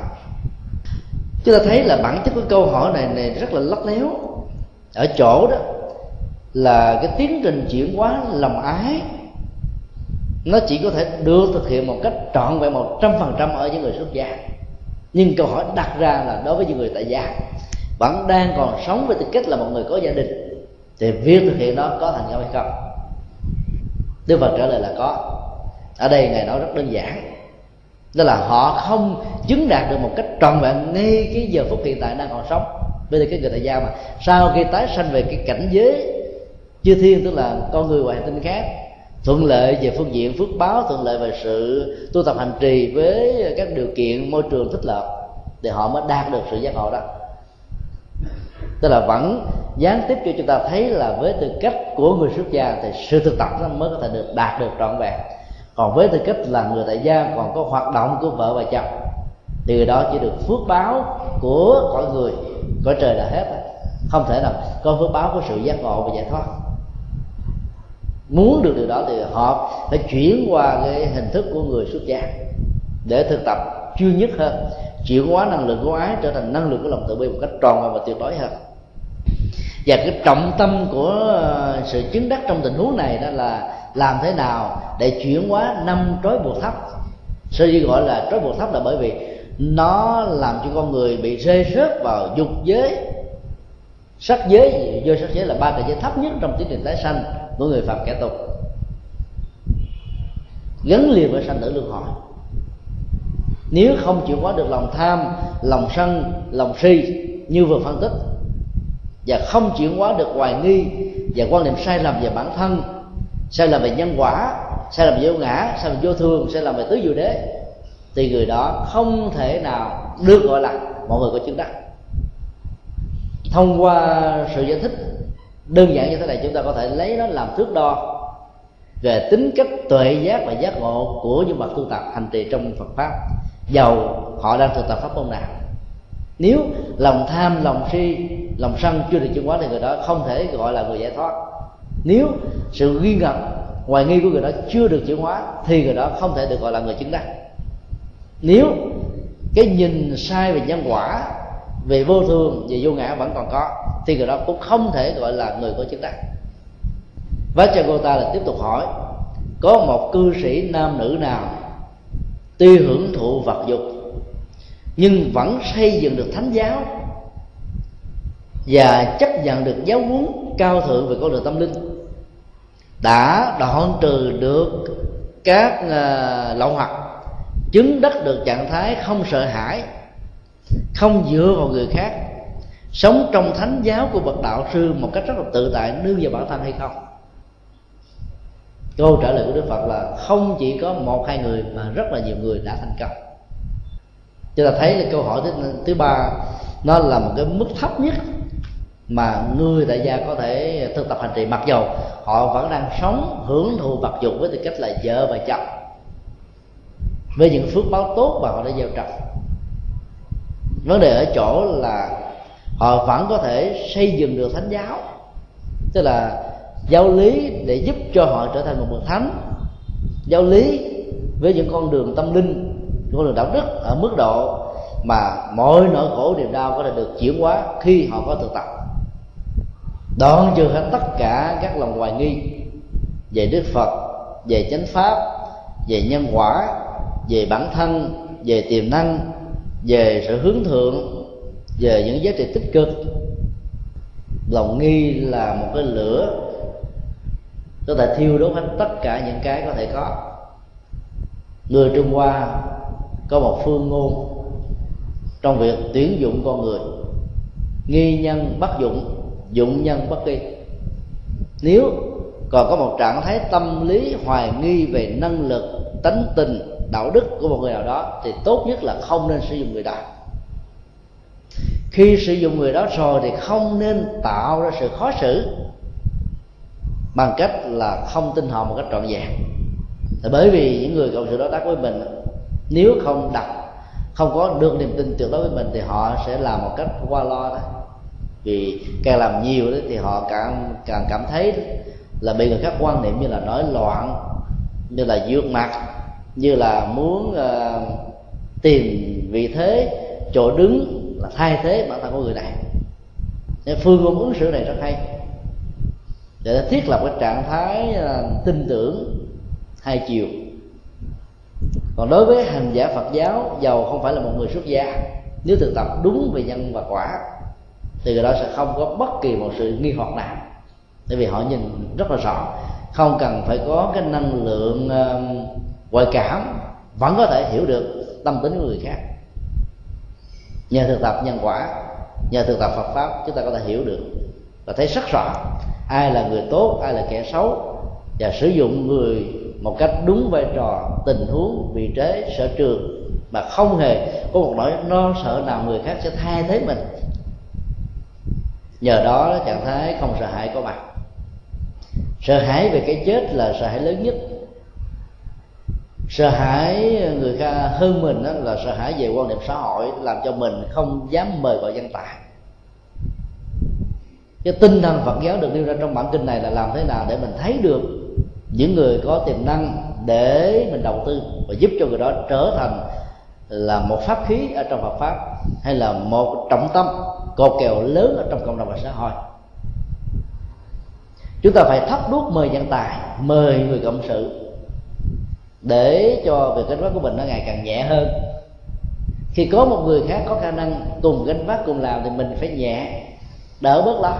Chúng ta thấy là bản chất của câu hỏi này này rất là lắc léo. Ở chỗ đó là cái tiến trình chuyển hóa lòng ái, nó chỉ có thể được thực hiện một cách trọn vẹn một trăm phần trăm ở những người xuất gia. Nhưng câu hỏi đặt ra là đối với những người tại gia, vẫn đang còn sống với tư cách là một người có gia đình, thì việc thực hiện đó có thành công hay không? Đức Phật trả lời là có. Ở đây ngài nói rất đơn giản. Đó là họ không chứng đạt được một cách trọn vẹn ngay cái giờ phút hiện tại đang còn sống. Bây giờ cái người tại gia mà, sau khi tái sanh về cái cảnh giới chư thiên, tức là con người ngoài hành tinh khác, thuận lợi về phương diện phước báo, thuận lợi về sự tu tập hành trì với các điều kiện môi trường thích hợp, thì họ mới đạt được sự giác ngộ đó tức là vẫn gián tiếp cho chúng ta thấy là với tư cách của người xuất gia thì sự thực tập nó mới có thể được đạt được trọn vẹn. Còn với tư cách là người tại gia còn có hoạt động của vợ và chồng thì đó chỉ được phước báo của cõi người, cõi trời là hết không thể nào có phước báo của sự giác ngộ và giải thoát. Muốn được điều đó thì họ phải chuyển qua cái hình thức của người xuất gia để thực tập chuyên nhất hơn, chuyển hóa năng lượng của ái trở thành năng lượng của lòng từ bi một cách tròn và tuyệt đối hơn và cái trọng tâm của ờ, sự chứng đắc trong tình huống này đó là làm thế nào để chuyển hóa năm trói buộc thấp. Sơ duy gọi là trói buộc thấp là bởi vì nó làm cho con người bị rơi rớt vào dục giới. Sắc giới do sắc giới là ba cái giới thấp nhất trong tiến trình tái sanh của người phạm kẻ tục. Gắn liền với sanh tử luân hồi. Nếu không chịu hóa được lòng tham, lòng sân, lòng si như vừa phân tích và không chuyển hóa được hoài nghi và quan niệm sai lầm về bản thân. Sai lầm về nhân quả, sai lầm về vô ngã, sai lầm vô thường, sai lầm về tứ diệu đế. Thì người đó không thể nào được gọi là mọi người có chứng đắc. Thông qua sự giải thích đơn giản như thế này, chúng ta có thể lấy nó làm thước đo về tính cách tuệ giác và giác ngộ của những bậc tu tập hành trì trong Phật pháp. Giàu họ đang thực tập pháp môn nào. Nếu lòng tham, lòng si lòng sân chưa được chuyển hóa thì người đó không thể gọi là người giải thoát. Nếu sự nghi ngờ hoài nghi của người đó chưa được chuyển hóa thì người đó không thể được gọi là người chứng đắc. Nếu cái nhìn sai về nhân quả, về vô thường, về vô ngã vẫn còn có, thì người đó cũng không thể gọi là người có chứng đắc. Vajragota là tiếp tục hỏi, có một cư sĩ nam nữ nào tuy hưởng thụ vật dục nhưng vẫn xây dựng được thánh giáo? Và chấp nhận được giáo huấn cao thượng về con đường tâm linh. Đã đoạn trừ được các à, lậu hoặc chứng đắc được trạng thái không sợ hãi không dựa vào người khác sống trong thánh giáo của bậc đạo sư một cách rất là tự tại nương vào bản thân hay không? Câu trả lời của đức phật là không chỉ có một hai người mà rất là nhiều người đã thành công. Chúng ta thấy là câu hỏi thứ, thứ ba nó là một cái mức thấp nhất mà người tại gia có thể thực tập hành trì. Mặc dầu họ vẫn đang sống hưởng thụ vật dụng với tư cách là vợ và chồng, với những phước báo tốt mà họ đã gieo trồng. Vấn đề ở chỗ là họ vẫn có thể xây dựng được thánh giáo, tức là giáo lý để giúp cho họ trở thành một bậc thánh. Giáo lý với những con đường tâm linh con đường đạo đức ở mức độ mà mọi nỗi khổ niềm đau có thể được chuyển hóa khi họ có thực tập đoán chưa hết tất cả các lòng hoài nghi về đức phật, về chánh pháp, về nhân quả, về bản thân, về tiềm năng, về sự hướng thượng, về những giá trị tích cực. Lòng nghi là một cái lửa có thể thiêu đốt hết tất cả những cái có thể có. Người trung hoa có một phương ngôn trong việc tuyển dụng con người, nghi nhân bắt dụng dụng nhân bất kỳ nếu còn có một trạng thái tâm lý hoài nghi về năng lực, tánh tình, đạo đức của một người nào đó, thì tốt nhất là không nên sử dụng người đó. Khi sử dụng người đó rồi thì không nên tạo ra sự khó xử bằng cách là không tin họ một cách trọn vẹn. Bởi vì những người cộng sự đó tác với mình nếu không đặt, không có được niềm tin tuyệt đối với mình thì họ sẽ làm một cách qua lo thôi vì càng làm nhiều đó thì họ càng càng cảm thấy là bị người khác quan niệm như là nói loạn như là vượt mặt như là muốn uh, tìm vị thế chỗ đứng là thay thế bản thân của người này. Nên phương ngôn ứng xử này rất hay. Để thiết lập cái trạng thái uh, tin tưởng hai chiều. Còn đối với hành giả phật giáo giàu không phải là một người xuất gia. Nếu thực tập đúng về nhân và quả thì người đó sẽ không có bất kỳ một sự nghi hoặc nào. Bởi vì họ nhìn rất là rõ. Không cần phải có cái năng lượng uh, ngoại cảm. Vẫn có thể hiểu được tâm tính của người khác. Nhờ thực tập nhân quả nhờ thực tập Phật pháp chúng ta có thể hiểu được và thấy rất rõ ai là người tốt ai là kẻ xấu và sử dụng người một cách đúng vai trò tình huống vị trí sở trường mà không hề có một nỗi lo sợ nào người khác sẽ thay thế mình nhờ đó trạng thái không sợ hãi có mặt sợ hãi về cái chết là sợ hãi lớn nhất. Sợ hãi người khác hơn mình đó là sợ hãi về quan niệm xã hội, làm cho mình không dám mời gọi dân tài. Cái tinh thần Phật giáo được nêu ra trong bản kinh này là làm thế nào để mình thấy được những người có tiềm năng để mình đầu tư và giúp cho người đó trở thành là một pháp khí ở trong Phật pháp hay là một trọng tâm cột kèo lớn ở trong cộng đồng và xã hội. Chúng ta phải thắp đuốc mời nhân tài, mời người cộng sự, để cho việc gánh vác của mình nó ngày càng nhẹ hơn. Khi có một người khác có khả năng cùng gánh vác, cùng làm thì mình phải nhẹ, đỡ bớt lo.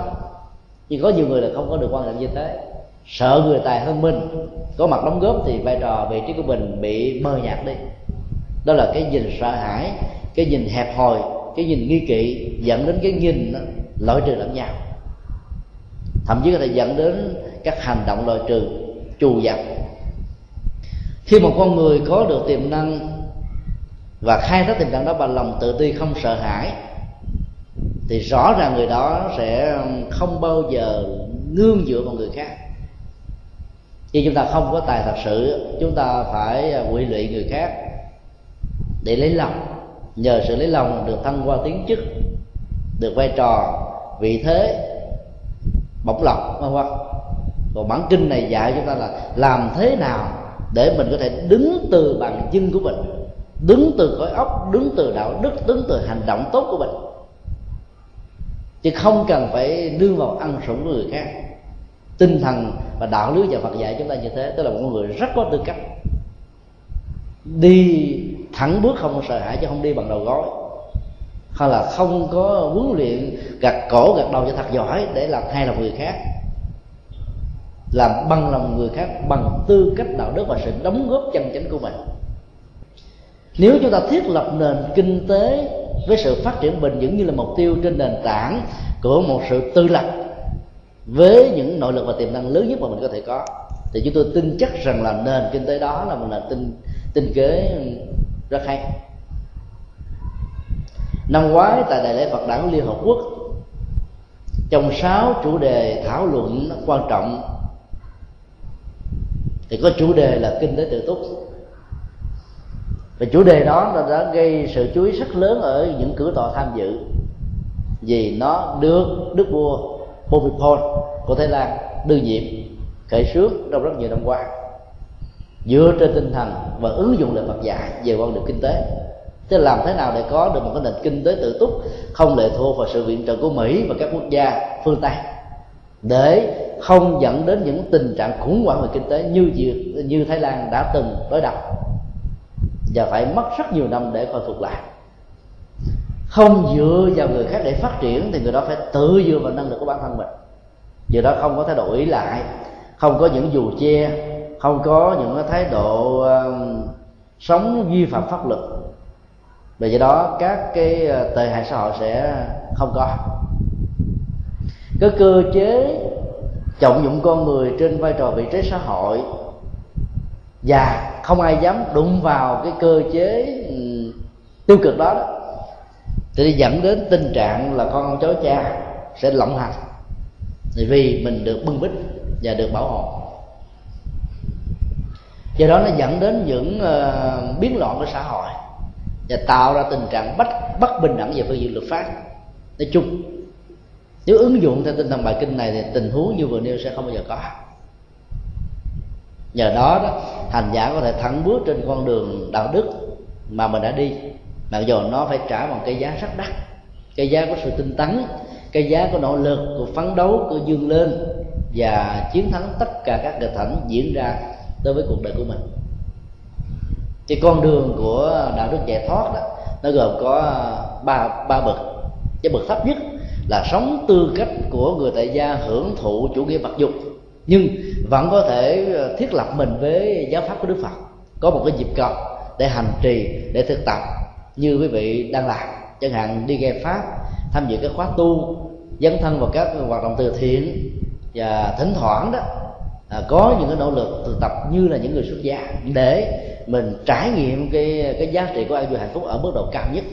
Nhưng có nhiều người là không có được quan niệm như thế. Sợ người tài hơn mình, có mặt đóng góp thì vai trò, vị trí của mình bị mờ nhạt đi. Đó là cái nhìn sợ hãi, cái nhìn hẹp hòi cái nhìn nghi kỵ dẫn đến cái nhìn loại trừ lẫn nhau. Thậm chí có thể dẫn đến các hành động loại trừ, trù dập. Khi một con người có được tiềm năng và khai thác tiềm năng đó bằng lòng tự ti, không sợ hãi, thì rõ ràng người đó sẽ không bao giờ nương dựa vào người khác. Khi chúng ta không có tài thật sự, chúng ta phải quỷ lụy người khác để lấy lòng nhờ sự lấy lòng được thăng qua tiến chức, được vai trò, vị thế bổng lộc vân vân còn bản kinh này dạy chúng ta là làm thế nào để mình có thể đứng từ bằng chân của mình, đứng từ khối óc, đứng từ đạo đức, đứng từ hành động tốt của mình. Chứ không cần phải nương vào ăn sủng của người khác. Tinh thần và đạo lý và Phật dạy chúng ta như thế, tức là một người rất có tư cách đi thẳng bước không sợ hãi chứ không đi bằng đầu gối. Hay là không có huấn luyện gặt cổ gặt đầu cho thật giỏi để làm thay lòng người khác. Làm bằng lòng người khác, bằng tư cách đạo đức và sự đóng góp chân chính của mình. Nếu chúng ta thiết lập nền kinh tế với sự phát triển bền vững như là mục tiêu trên nền tảng của một sự tư lập với những nội lực và tiềm năng lớn nhất mà mình có thể có, thì chúng tôi tin chắc rằng là nền kinh tế đó là một nền tinh tinh kế rất hay. Năm ngoái tại đại lễ Phật đản Liên Hợp Quốc, trong sáu chủ đề thảo luận quan trọng. Thì có chủ đề là kinh tế tự túc. Và chủ đề đó nó đã gây sự chú ý rất lớn ở những cử tọa tham dự. Vì nó được đức vua Bhumipol của Thái Lan đương nhiệm khởi xướng trong rất nhiều năm qua. Dựa trên tinh thần và ứng dụng lời Phật dạy về quan điểm kinh tế. Tức là làm thế nào để có được một cái nền kinh tế tự túc, không lệ thuộc vào sự viện trợ của Mỹ và các quốc gia phương Tây, để không dẫn đến những tình trạng khủng hoảng về kinh tế như như Thái Lan đã từng đối đầu? Và phải mất rất nhiều năm để khôi phục lại. Không dựa vào người khác để phát triển thì người đó phải tự dựa vào năng lực của bản thân mình. Giờ đó không có thái độ ý lại, không có những dù che không có những thái độ uh, sống vi phạm pháp luật. Vì vậy đó các cái ờ, tệ hại xã hội sẽ không có. Cái cơ chế trọng dụng con người trên vai trò vị trí xã hội và không ai dám đụng vào cái cơ chế tiêu cực đó, đó thì dẫn đến tình trạng là con ông cháu cha sẽ lộng hành. Vì mình được bưng bít và được bảo hộ do đó nó dẫn đến những uh, biến loạn của xã hội và tạo ra tình trạng bất bất bình đẳng về phương diện luật pháp. Nói chung nếu ứng dụng theo tinh thần bài kinh này thì tình huống như vừa nêu sẽ không bao giờ có. Nhờ đó đó hành giả có thể thẳng bước trên con đường đạo đức mà mình đã đi mặc dù nó phải trả bằng cái giá rất đắt cái giá của sự tinh tấn cái giá của nỗ lực của phấn đấu của dương lên và chiến thắng tất cả các nghịch cảnh diễn ra đối với cuộc đời của mình. Thì con đường của đạo đức giải thoát đó, nó gồm có à, ba ba bậc. Cái bậc thấp nhất là sống tư cách của người tại gia, hưởng thụ chủ nghĩa vật dục, nhưng vẫn có thể à, thiết lập mình với giáo pháp của đức phật. Có một cái dịp cầu để hành trì, để thực tập, như quý vị đang làm. Chẳng hạn đi nghe pháp, tham dự các khóa tu, dấn thân vào các hoạt động từ thiện và thỉnh thoảng đó à, có những cái nỗ lực thực tập như là những người xuất gia để mình trải nghiệm cái cái giá trị của an vui hạnh phúc ở mức độ cao nhất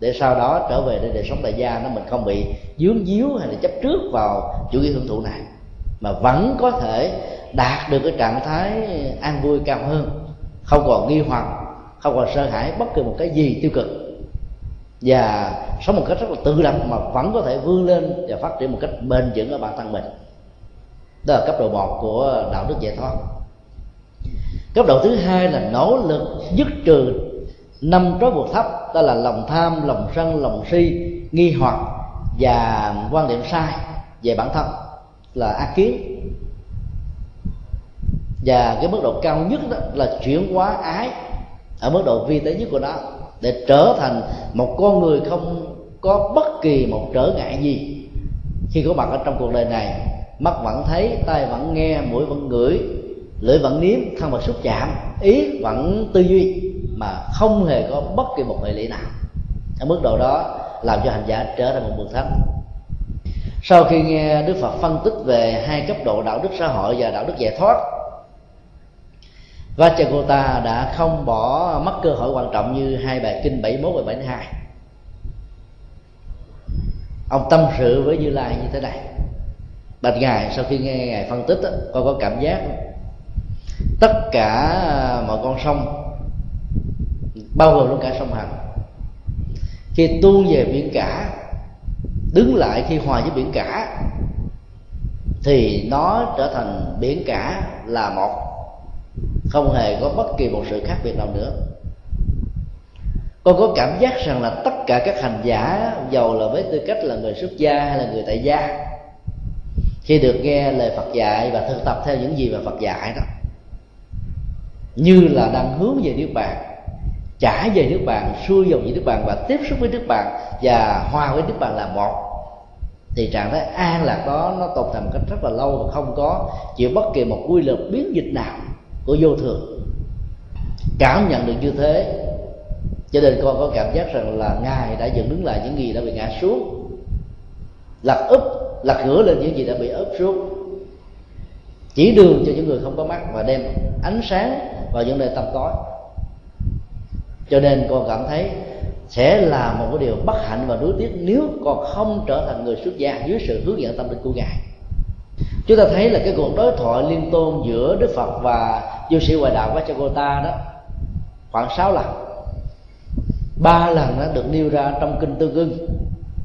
để sau đó trở về để đời sống tại gia nó mình không bị dướng díu hay là chấp trước vào chủ nghĩa hưởng thụ này mà vẫn có thể đạt được cái trạng thái an vui cao hơn không còn nghi hoặc không còn sợ hãi bất kỳ một cái gì tiêu cực. Và sống một cách rất là tự lập mà vẫn có thể vươn lên và phát triển một cách bền vững ở bản thân mình đó là cấp độ một của đạo đức giải thoát. Cấp độ thứ hai là nỗ lực dứt trừ năm trói buộc thấp, đó là lòng tham, lòng sân, lòng si, nghi hoặc và quan điểm sai về bản thân, là ác kiến. Và cái mức độ cao nhất đó là chuyển hóa ái ở mức độ vi tế nhất của nó để trở thành một con người không có bất kỳ một trở ngại gì khi có mặt ở trong cuộc đời này mắt vẫn thấy, tai vẫn nghe, mũi vẫn ngửi, lưỡi vẫn nếm thân vật xúc chạm, ý vẫn tư duy mà không hề có bất kỳ một hệ lụy nào. Ở mức độ đó làm cho hành giả trở thành một bậc thánh. Sau khi nghe đức phật phân tích về hai cấp độ đạo đức xã hội và đạo đức giải thoát Vajragota đã không bỏ mất cơ hội quan trọng như hai bài kinh 71 và 72 ông tâm sự với Như Lai như thế này bạch ngài, sau khi nghe ngài phân tích con có cảm giác. Tất cả à, mọi con sông, bao gồm luôn cả sông hằng, khi tuôn về biển cả, đứng lại khi hòa với biển cả, thì nó trở thành biển cả là một, không hề có bất kỳ một sự khác biệt nào nữa. Con có cảm giác rằng là tất cả các hành giả, giàu là với tư cách là người xuất gia hay là người tại gia khi được nghe lời Phật dạy và thực tập theo những gì mà Phật dạy đó, như là đang hướng về nước bạn trả về nước bạn, xuôi dòng về nước bạn và tiếp xúc với nước bạn và hòa với nước bạn là một, thì trạng thái an lạc đó nó tồn tại một cách rất là lâu và không có chịu bất kỳ một quy luật biến dịch nào của vô thường. Cảm nhận được như thế, cho nên con có cảm giác rằng là ngài đã dựng đứng lại những gì đã bị ngã xuống lật úp lật ngửa lên những gì đã bị ấp xuống. Chỉ đường cho những người không có mắt và đem ánh sáng vào những nơi tâm tối. Cho nên con cảm thấy sẽ là một cái điều bất hạnh và nuối tiếc nếu con không trở thành người xuất gia dưới sự hướng dẫn tâm linh của ngài. Chúng ta thấy là cái cuộc đối thoại liên tôn giữa đức phật và du sĩ ngoại đạo Vajragota đó, khoảng 6 lần. Ba lần đã được nêu ra trong kinh tương ưng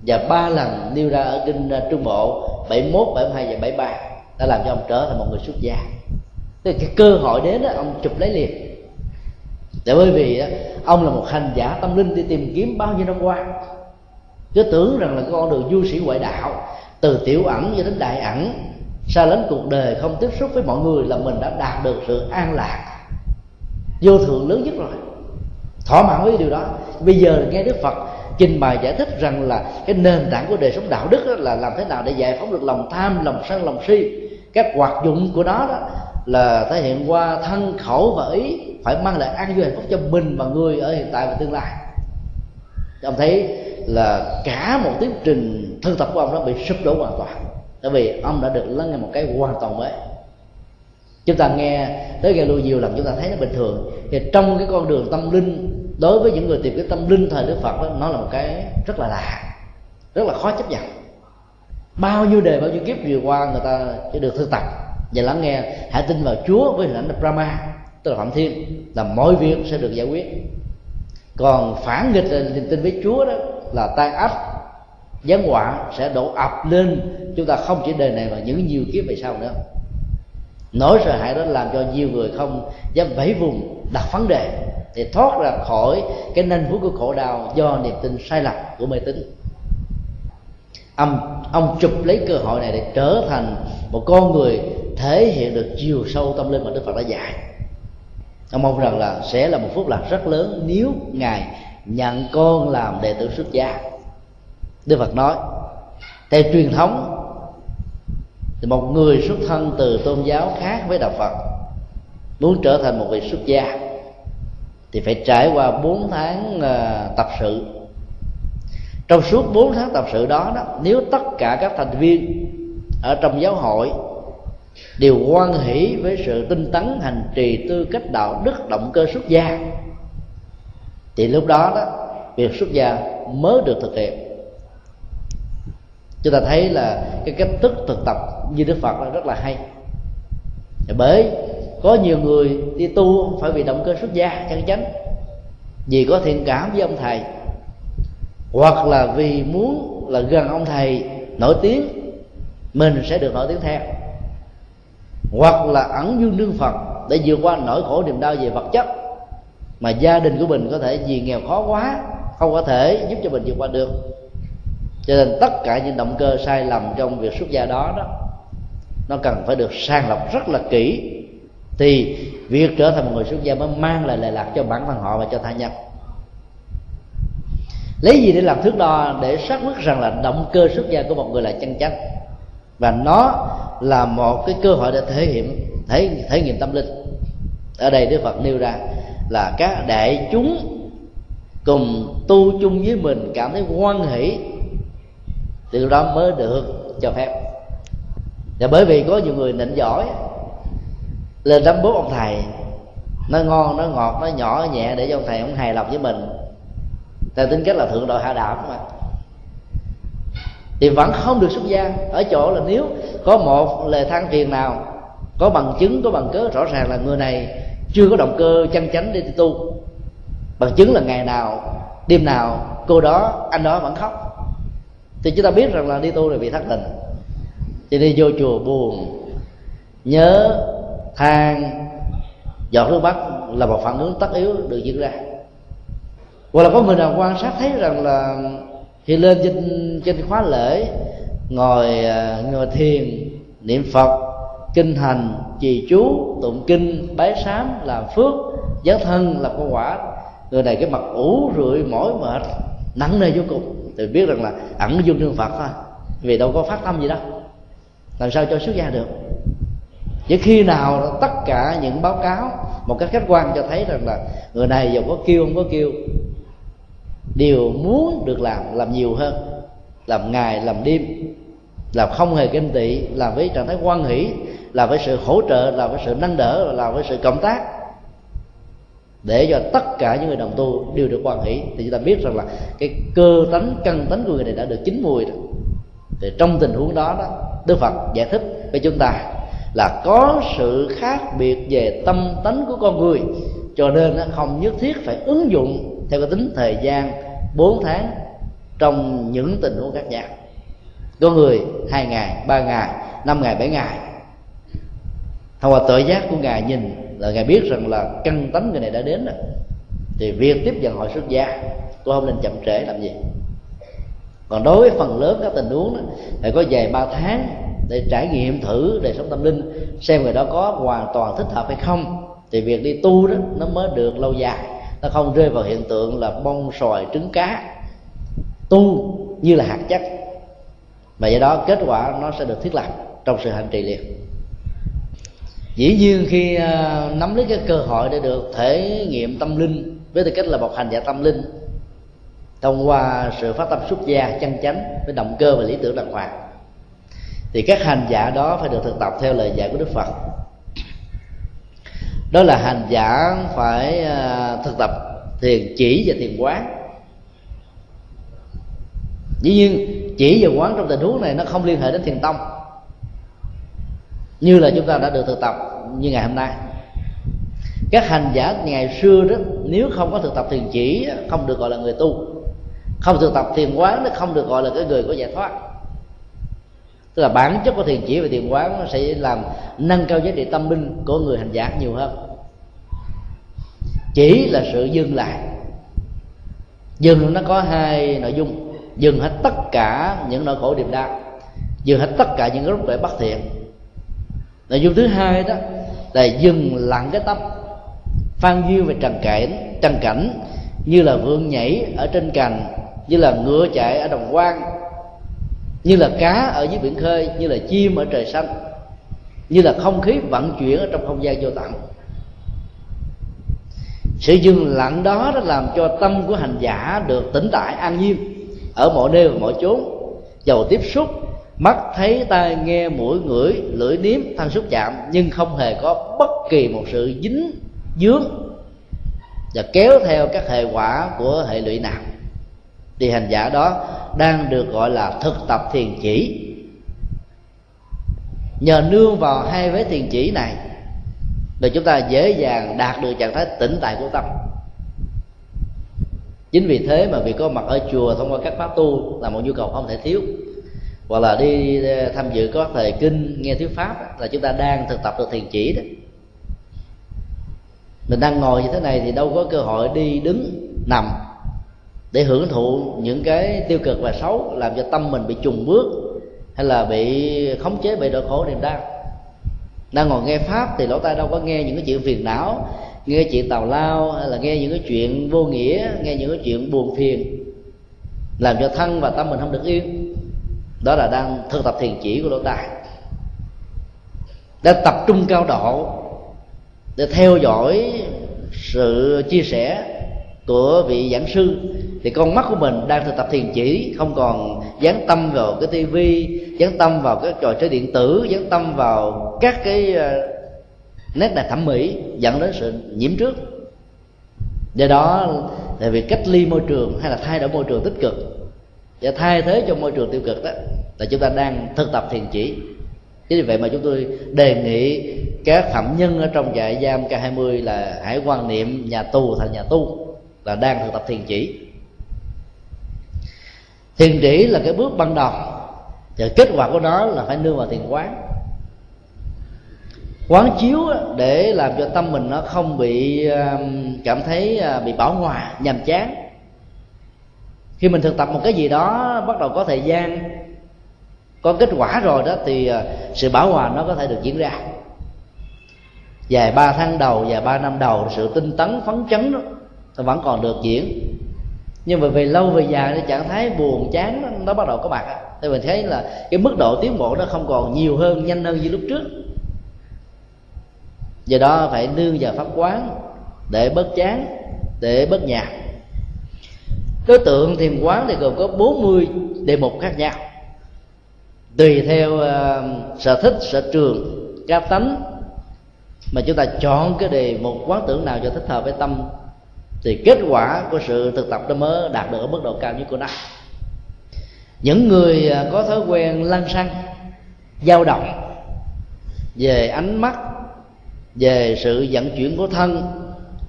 và ba lần nêu ra ở kinh à, trung bộ 71, 72 và 73 đã làm cho ông trở thành một người xuất gia. Thế cái cơ hội đến đó, ông chụp lấy liền. Để bởi vì đó, ông là một hành giả tâm linh đi tìm kiếm bao nhiêu năm qua. Cứ tưởng rằng là con đường du sĩ ngoại đạo từ tiểu ẩn cho đến đại ẩn xa lánh cuộc đời không tiếp xúc với mọi người là mình đã đạt được sự an lạc. Vô thượng lớn nhất rồi. Thỏa mãn với điều đó. Bây giờ nghe đức phật trình bày giải thích rằng là cái nền tảng của đời sống đạo đức là làm thế nào để giải phóng được lòng tham, lòng sân, lòng si. Các hoạt dụng của nó đó là thể hiện qua thân khẩu và ý, phải mang lại an vui hạnh phúc cho mình và người ở hiện tại và tương lai. Ông thấy là cả một tiến trình thư tập của ông đã bị sụp đổ hoàn toàn bởi vì ông đã được lắng nghe một cái hoàn toàn mới. Chúng ta nghe tới nghe lưu nhiều lần, chúng ta thấy nó bình thường. Thì trong cái con đường tâm linh đối với những người tìm cái tâm linh thời đức phật đó, nó là một cái rất là lạ, rất là khó chấp nhận. Bao nhiêu đề, bao nhiêu kiếp vừa qua người ta chỉ được thực tập và lắng nghe, hãy tin vào chúa với hình ảnh là brahma, tức là phạm thiên, là mọi việc sẽ được giải quyết. Còn phản nghịch là niềm tin với chúa đó, là tai ách giáng họa sẽ đổ ập lên. Chúng ta không chỉ đời này mà những nhiều kiếp về sau nữa nỗi sợ hãi đó làm cho nhiều người không dám vẫy vùng, đặt vấn đề, để thoát ra khỏi cái nanh vuốt của khổ đau do niềm tin sai lầm của mê tín. Ông ông chụp lấy cơ hội này để trở thành một con người thể hiện được chiều sâu tâm linh mà đức phật đã dạy. Ông mong rằng là sẽ là một phút lạc rất lớn nếu ngài nhận con làm đệ tử xuất gia. Đức phật nói, theo truyền thống thì một người xuất thân từ tôn giáo khác với đạo phật muốn trở thành một vị xuất gia thì phải trải qua 4 tháng uh, tập sự. Trong suốt 4 tháng tập sự đó, đó nếu tất cả các thành viên ở trong giáo hội đều quan hỷ với sự tinh tấn hành trì tư cách đạo đức động cơ xuất gia thì lúc đó đó việc xuất gia mới được thực hiện chúng ta thấy là cái cách thức thực tập như đức phật là rất là hay. Bởi có nhiều người đi tu phải vì động cơ xuất gia, chân chánh, vì có thiện cảm với ông thầy, hoặc là vì muốn là gần ông thầy nổi tiếng, mình sẽ được nổi tiếng theo. Hoặc là ẩn dương đương phật để vượt qua nỗi khổ niềm đau về vật chất mà gia đình của mình có thể vì nghèo khó quá, không có thể giúp cho mình vượt qua được cho nên tất cả những động cơ sai lầm trong việc xuất gia đó đó, nó cần phải được sàng lọc rất là kỹ. Thì việc trở thành một người xuất gia mới mang lại lệ lạc cho bản thân họ và cho tha nhân. Lấy gì để làm thước đo, để xác quyết rằng là động cơ xuất gia của một người là chân chánh? Và nó là một cái cơ hội để thể hiện, thể thể nghiệm tâm linh. Ở đây đức phật nêu ra là các đại chúng cùng tu chung với mình cảm thấy hoan hỷ thì đó mới được cho phép. Và bởi vì có nhiều người nịnh giỏi, lên đám bố ông thầy nó ngon nó ngọt nó nhỏ nhẹ để cho ông thầy ông hài lòng với mình. Ta tính cách là thượng đội hạ đạo mà. Thì vẫn không được xuất gia. Ở chỗ là nếu có một lời than phiền nào, có bằng chứng, có bằng cớ, rõ ràng là người này chưa có động cơ chân chánh để tu. Bằng chứng là ngày nào, đêm nào, cô đó, anh đó vẫn khóc thì chúng ta biết rằng là đi tu là bị thất tình. Thì đi vô chùa buồn, nhớ than, giọt nước mắt là một phản ứng tất yếu được diễn ra. Hoặc là có người nào quan sát thấy rằng là khi lên trên trên khóa lễ, ngồi à, ngồi thiền, niệm phật, kinh hành, trì chú, tụng kinh, bái sám, làm phước giáo thân làm công quả, người này cái mặt ủ rượi, mỏi mệt, nặng nề vô cùng thì biết rằng là ẩn dung trương phật thôi. Vì đâu có phát tâm gì đâu. Làm sao cho xuất gia được? Chỉ khi nào tất cả những báo cáo một cách khách quan cho thấy rằng là người này dù có kêu, không có kêu, đều muốn được làm làm nhiều hơn. Làm ngày, làm đêm, làm không hề kinh tị, làm với trạng thái quan hỷ, làm với sự hỗ trợ, làm với sự nâng đỡ, làm với sự cộng tác để cho tất cả những người đồng tu đều được quan hỷ. Thì chúng ta biết rằng là cái cơ tánh, căn tánh của người này đã được chín mùi rồi. Thì trong tình huống đó đó, đức phật giải thích với chúng ta là có sự khác biệt về tâm tánh của con người. Cho nên không nhất thiết phải ứng dụng theo cái tính thời gian 4 tháng trong những tình huống khác nhau. Có người hai ngày, ba ngày, năm ngày, bảy ngày. Thông qua tội giác của ngài nhìn là ngài biết rằng là căn tánh người này đã đến rồi. Thì việc tiếp nhận hội xuất gia tôi không nên chậm trễ làm gì. Còn đối với phần lớn các tình huống đó, phải có vài ba tháng để trải nghiệm thử đời sống tâm linh xem người đó có hoàn toàn thích hợp hay không. Thì việc đi tu đó nó mới được lâu dài. Nó không rơi vào hiện tượng là bông sòi trứng cá. Tu như là hạt chất. Và do đó kết quả nó sẽ được thiết lập trong sự hành trì liền dĩ nhiên khi à, nắm lấy cái cơ hội để được thể nghiệm tâm linh, với tư cách là một hành giả tâm linh, thông qua sự phát tâm xuất gia chân chánh với động cơ và lý tưởng đàng hoàng, thì các hành giả đó phải được thực tập theo lời dạy của đức phật. Đó là hành giả phải à, thực tập thiền chỉ và thiền quán. Dĩ nhiên chỉ và quán trong tình huống này nó không liên hệ đến thiền tông như là chúng ta đã được thực tập như ngày hôm nay. Các hành giả ngày xưa đó, nếu không có thực tập thiền chỉ, không được gọi là người tu. Không thực tập thiền quán nó không được gọi là cái người có giải thoát. Tức là bản chất của thiền chỉ và thiền quán nó sẽ làm nâng cao giá trị tâm linh của người hành giả nhiều hơn. Chỉ là sự dừng lại. Dừng nó có hai nội dung. Dừng hết tất cả những nỗi khổ niềm đau dừng hết tất cả những lúc để bất thiện nội dung thứ hai đó là dừng lặng cái tâm phan duyên về trần cảnh trần cảnh như là vương nhảy ở trên cành, như là ngựa chạy ở đồng quang, như là cá ở dưới biển khơi, như là chim ở trời xanh, như là không khí vận chuyển ở trong không gian vô tận. Sự dừng lặng đó đã làm cho tâm của hành giả được tỉnh tại an nhiên ở mọi nơi và mọi chốn dầu tiếp xúc mắt thấy tai nghe mũi ngửi, lưỡi nếm, thân xúc chạm, nhưng không hề có bất kỳ một sự dính, dướng và kéo theo các hệ quả của hệ lụy nào. Thì hành giả đó đang được gọi là thực tập thiền chỉ. Nhờ nương vào hai vế thiền chỉ này để chúng ta dễ dàng đạt được trạng thái tĩnh tại của tâm. Chính vì thế mà việc có mặt ở chùa thông qua các pháp tu là một nhu cầu không thể thiếu hoặc là đi ờ, tham dự có thời kinh, nghe thuyết pháp là chúng ta đang thực tập được thiền chỉ đó. Mình đang ngồi như thế này thì đâu có cơ hội đi đứng, nằm để hưởng thụ những cái tiêu cực và xấu, làm cho tâm mình bị trùng bước hay là bị khống chế bị đau khổ niềm đau. Đang ngồi nghe pháp thì lỗ tai đâu có nghe những cái chuyện phiền não, nghe chuyện tào lao hay là nghe những cái chuyện vô nghĩa, nghe những cái chuyện buồn phiền, làm cho thân và tâm mình không được yên đó là đang thực tập thiền chỉ của lỗ tai đã tập trung cao độ để theo dõi sự chia sẻ của vị giảng sư. Thì con mắt của mình đang thực tập thiền chỉ, không còn dán tâm vào cái tivi dán tâm vào các trò chơi điện tử, dán tâm vào các cái ờ, nét đẹp thẩm mỹ dẫn đến sự nhiễm trước. Do đó là việc cách ly môi trường hay là thay đổi môi trường tích cực để thay thế cho môi trường tiêu cực đó, là chúng ta đang thực tập thiền chỉ. Chính vì vậy mà chúng tôi đề nghị các phạm nhân ở trong trại giam K20 là hãy quan niệm nhà tù thành nhà tu, là đang thực tập thiền chỉ. Thiền chỉ là cái bước ban đầu, và kết quả của nó là phải nương vào thiền quán. Quán chiếu để làm cho tâm mình nó không bị cảm thấy à, bị bảo hòa, nhàm chán khi mình thực tập một cái gì đó bắt đầu có thời gian có kết quả rồi đó thì ờ, sự bảo hòa nó có thể được diễn ra. Dài ba tháng đầu dài ba năm đầu sự tinh tấn phấn chấn đó nó vẫn còn được diễn. Nhưng mà về lâu về dài thì trạng thái buồn chán nó, nó bắt đầu có mặt. Thì mình thấy là cái mức độ tiến bộ nó không còn nhiều hơn nhanh hơn như lúc trước. Do đó phải nương vào pháp quán để bớt chán để bớt nhạt đối tượng thiền quán thì gồm có 40 đề mục khác nhau. Tùy theo uh, sở thích sở trường cá tánh mà chúng ta chọn cái đề một quán tưởng nào cho thích hợp với tâm thì kết quả của sự thực tập đó mới đạt được ở mức độ cao nhất của nó. Những người ờ, có thói quen lăn xăng dao động về ánh mắt về sự vận chuyển của thân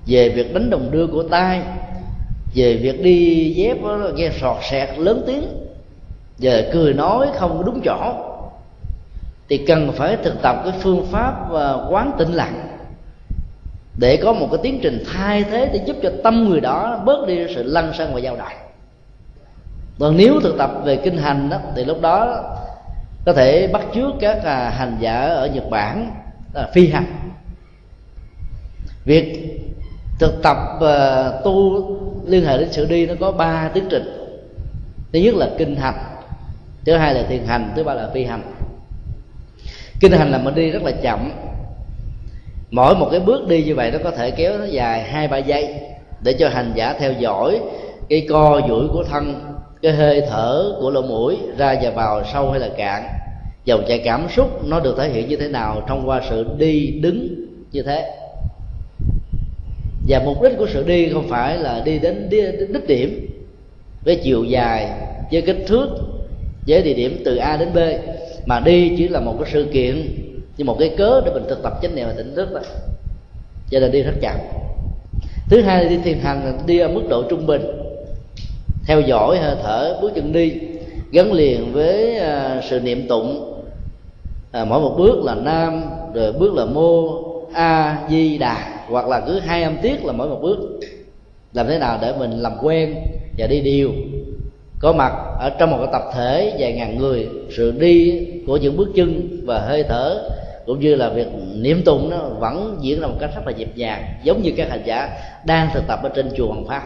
về việc đánh đồng đưa của tay về việc đi dép nghe sọt sẹt lớn tiếng. Về cười nói không đúng chỗ. Thì cần phải thực tập cái phương pháp và quán tĩnh lặng. Để có một cái tiến trình thay thế để giúp cho tâm người đó bớt đi sự lăn xăng và dao động còn nếu thực tập về kinh hành đó thì lúc đó có thể bắt chước các à, hành giả ở nhật bản là phi hành. Việc thực tập uh, tu liên hệ đến sự đi nó có ba tiến trình. Thứ nhất là kinh hành, thứ hai là thiền hành, thứ ba là phi hành. Kinh hành là mình đi rất là chậm. Mỗi một cái bước đi như vậy nó có thể kéo nó dài hai, ba giây để cho hành giả theo dõi cái co duỗi của thân, cái hơi thở của lỗ mũi ra và vào sâu hay là cạn. Dòng chảy cảm xúc nó được thể hiện như thế nào thông qua sự đi, đứng như thế và mục đích của sự đi không phải là đi đến, đến đích điểm với chiều dài với kích thước với địa điểm từ a đến b mà đi chỉ là một cái sự kiện như một cái cớ để mình thực tập chánh niệm và tỉnh thức thôi cho nên đi rất chậm. Thứ hai là đi thiền hành đi ở mức độ trung bình theo dõi hơi thở bước chân đi gắn liền với à, sự niệm tụng. À, mỗi một bước là nam rồi bước là mô a di đà hoặc là cứ hai âm tiết là mỗi một bước. Làm thế nào để mình làm quen và đi điều? Có mặt ở trong một cái tập thể vài ngàn người, sự đi của những bước chân và hơi thở, cũng như là việc niệm tụng nó vẫn diễn ra một cách rất là nhịp nhàng, giống như các hành giả đang thực tập ở trên chùa Hoàng Pháp.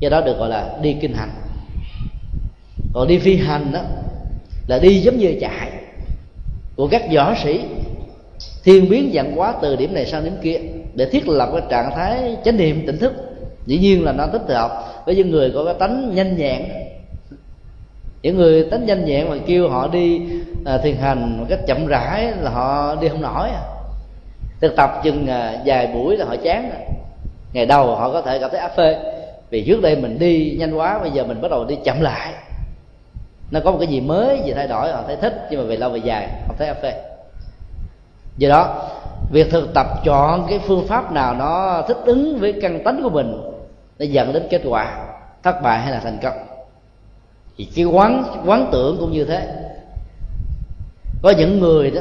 Do đó được gọi là đi kinh hành. Còn đi phi hành đó là đi giống như chạy của các võ sĩ thiên biến dạng quá từ điểm này sang điểm kia để thiết lập cái trạng thái chánh niệm tỉnh thức dĩ nhiên là nó thích hợp với những người có cái tánh nhanh nhẹn những người tánh nhanh nhẹn mà kêu họ đi à, thiền hành một cách chậm rãi là họ đi không nổi à. thực tập chừng à, vài buổi là họ chán à. ngày đầu họ có thể cảm thấy áp phê vì trước đây mình đi nhanh quá bây giờ mình bắt đầu đi chậm lại nó có một cái gì mới gì thay đổi họ thấy thích nhưng mà về lâu về dài họ thấy áp phê do đó, việc thực tập chọn cái phương pháp nào nó thích ứng với căn tánh của mình để dẫn đến kết quả thất bại hay là thành công. Thì cái quán quán tưởng cũng như thế. Có những người đó,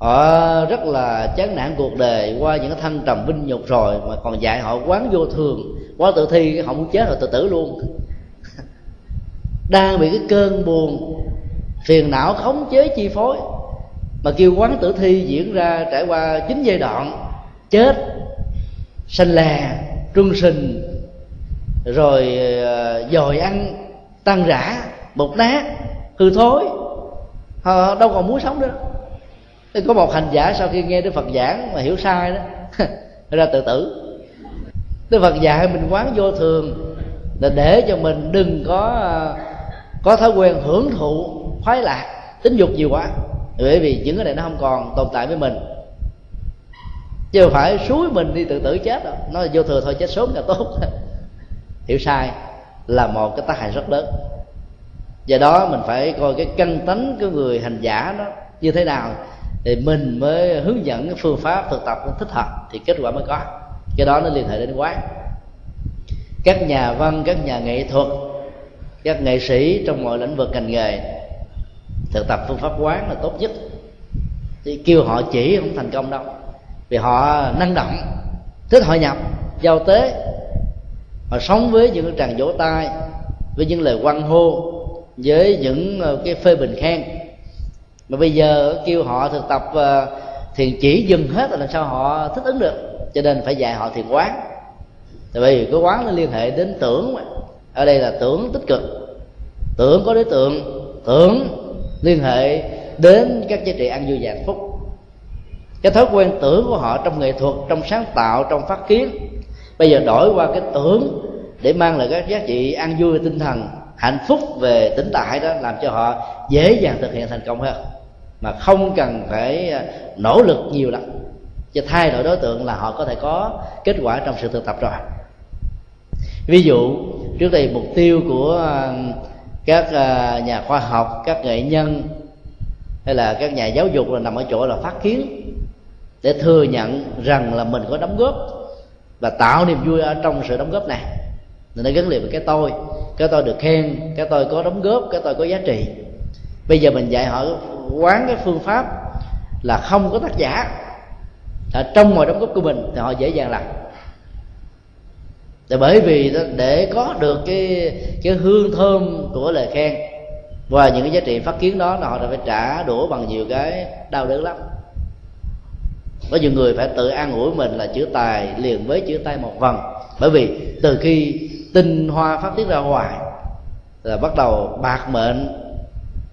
họ rất là chán nản cuộc đời qua những cái thăng trầm vinh nhục rồi mà còn dạy họ quán vô thường quá tự thi họ muốn chết rồi tự tử luôn. [LAUGHS] Đang bị cái cơn buồn, phiền não khống chế chi phối mà kêu quán tử thi diễn ra trải qua chín giai đoạn chết sanh lè trung sinh, rồi ờ, dòi dồi ăn tan rã bột nát hư thối. Họ đâu còn muốn sống nữa. Thì có một hành giả sau khi nghe đức phật giảng mà hiểu sai đó [LAUGHS] ra tự tử. Đức Phật dạy mình quán vô thường là để cho mình đừng có ờ, có thói quen hưởng thụ khoái lạc tính dục nhiều quá bởi vì những cái này nó không còn tồn tại với mình. Chứ không phải suối mình đi tự tử chết đâu. Nó là vô thừa thôi, chết sớm là tốt. [LAUGHS] Hiểu sai. Là một cái tác hại rất lớn. Do đó mình phải coi cái căn tánh của người hành giả nó như thế nào thì mình mới hướng dẫn cái phương pháp thực tập, thích hợp thì kết quả mới có. Cái đó nó liên hệ đến quán. Các nhà văn, các nhà nghệ thuật, các nghệ sĩ trong mọi lĩnh vực ngành nghề thực tập phương pháp quán là tốt nhất. Thì kêu họ chỉ không thành công đâu. Vì họ năng động, thích hội nhập, giao tế. Họ sống với những tràng vỗ tay, với những lời quan hô, với những ờ, cái phê bình khen. Mà bây giờ kêu họ thực tập ờ, thiền chỉ dừng hết là làm sao họ thích ứng được. Cho nên phải dạy họ thiền quán. Tại vì cái quán nó liên hệ đến tưởng mà. Ở đây là tưởng tích cực. Tưởng có đối tượng, tưởng liên hệ đến các giá trị ăn vui và hạnh phúc. Cái thói quen tưởng của họ trong nghệ thuật, trong sáng tạo, trong phát kiến. Bây giờ đổi qua cái tưởng để mang lại các giá trị ăn vui, tinh thần, hạnh phúc về tính tại đó làm cho họ dễ dàng thực hiện thành công hơn. Mà không cần phải à, nỗ lực nhiều lắm. Cho thay đổi đối tượng là họ có thể có kết quả trong sự thực tập rồi. Ví dụ, trước đây mục tiêu của à, các ờ, nhà khoa học, các nghệ nhân, hay là các nhà giáo dục là nằm ở chỗ là phát kiến để thừa nhận rằng là mình có đóng góp và tạo niềm vui ở trong sự đóng góp này. Nên nó gắn liền với cái tôi. Cái tôi được khen, cái tôi có đóng góp, cái tôi có giá trị. Bây giờ mình dạy họ quán cái phương pháp là không có tác giả. Ở trong mọi đóng góp của mình thì họ dễ dàng làm để bởi vì đó, để có được cái cái hương thơm của lời khen và những cái giá trị phát kiến đó là họ phải trả đũa bằng nhiều cái đau đớn lắm. Có nhiều người phải tự an ủi mình là chữ tài liền với chữ tay một phần. Bởi vì từ khi tinh hoa phát tiết ra ngoài là bắt đầu bạc mệnh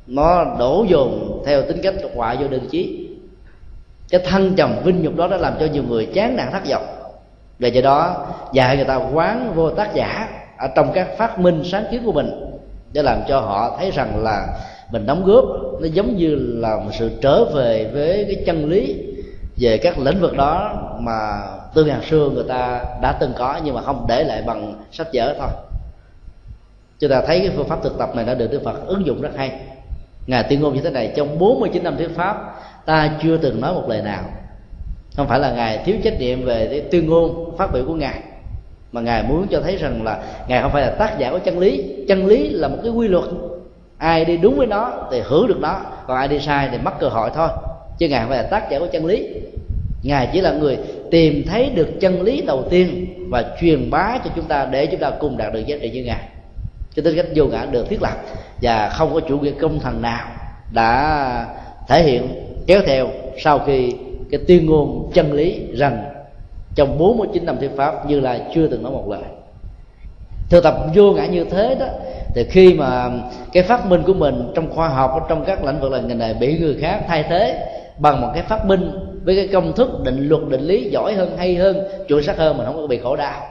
nó đổ dồn theo tính cách họa vô đơn chí. Cái thăng trầm vinh nhục đó đã làm cho nhiều người chán nản thất vọng và do đó dạy người ta quán vô tác giả ở trong các phát minh sáng kiến của mình, để làm cho họ thấy rằng là mình đóng góp, nó giống như là một sự trở về với cái chân lý về các lĩnh vực đó mà từ ngàn xưa người ta đã từng có, nhưng mà không để lại bằng sách vở thôi. Chúng ta thấy cái phương pháp thực tập này đã được Đức Phật ứng dụng rất hay. Ngài tuyên ngôn như thế này, trong 49 năm thuyết pháp, ta chưa từng nói một lời nào không phải là ngài thiếu trách nhiệm về cái tuyên ngôn phát biểu của ngài, mà ngài muốn cho thấy rằng là ngài không phải là tác giả của chân lý. Chân lý là một cái quy luật. Ai đi đúng với nó thì hưởng được nó, còn ai đi sai thì mất cơ hội thôi. Chứ ngài không phải là tác giả của chân lý. Ngài chỉ là người tìm thấy được chân lý đầu tiên và truyền bá cho chúng ta để chúng ta cùng đạt được giá trị như ngài. Cho tính cách vô ngã được thiết lập và không có chủ nghĩa công thần nào đã thể hiện kéo theo sau khi cái tuyên ngôn chân lý rằng trong 49 năm thuyết pháp như là chưa từng nói một lời. Thực tập vô ngã như thế đó, thì khi mà cái phát minh của mình trong khoa học, trong các lĩnh vực là ngành này bị người khác thay thế bằng một cái phát minh với cái công thức định luật, định lý giỏi hơn, hay hơn, chuẩn xác hơn mình không có bị khổ đau.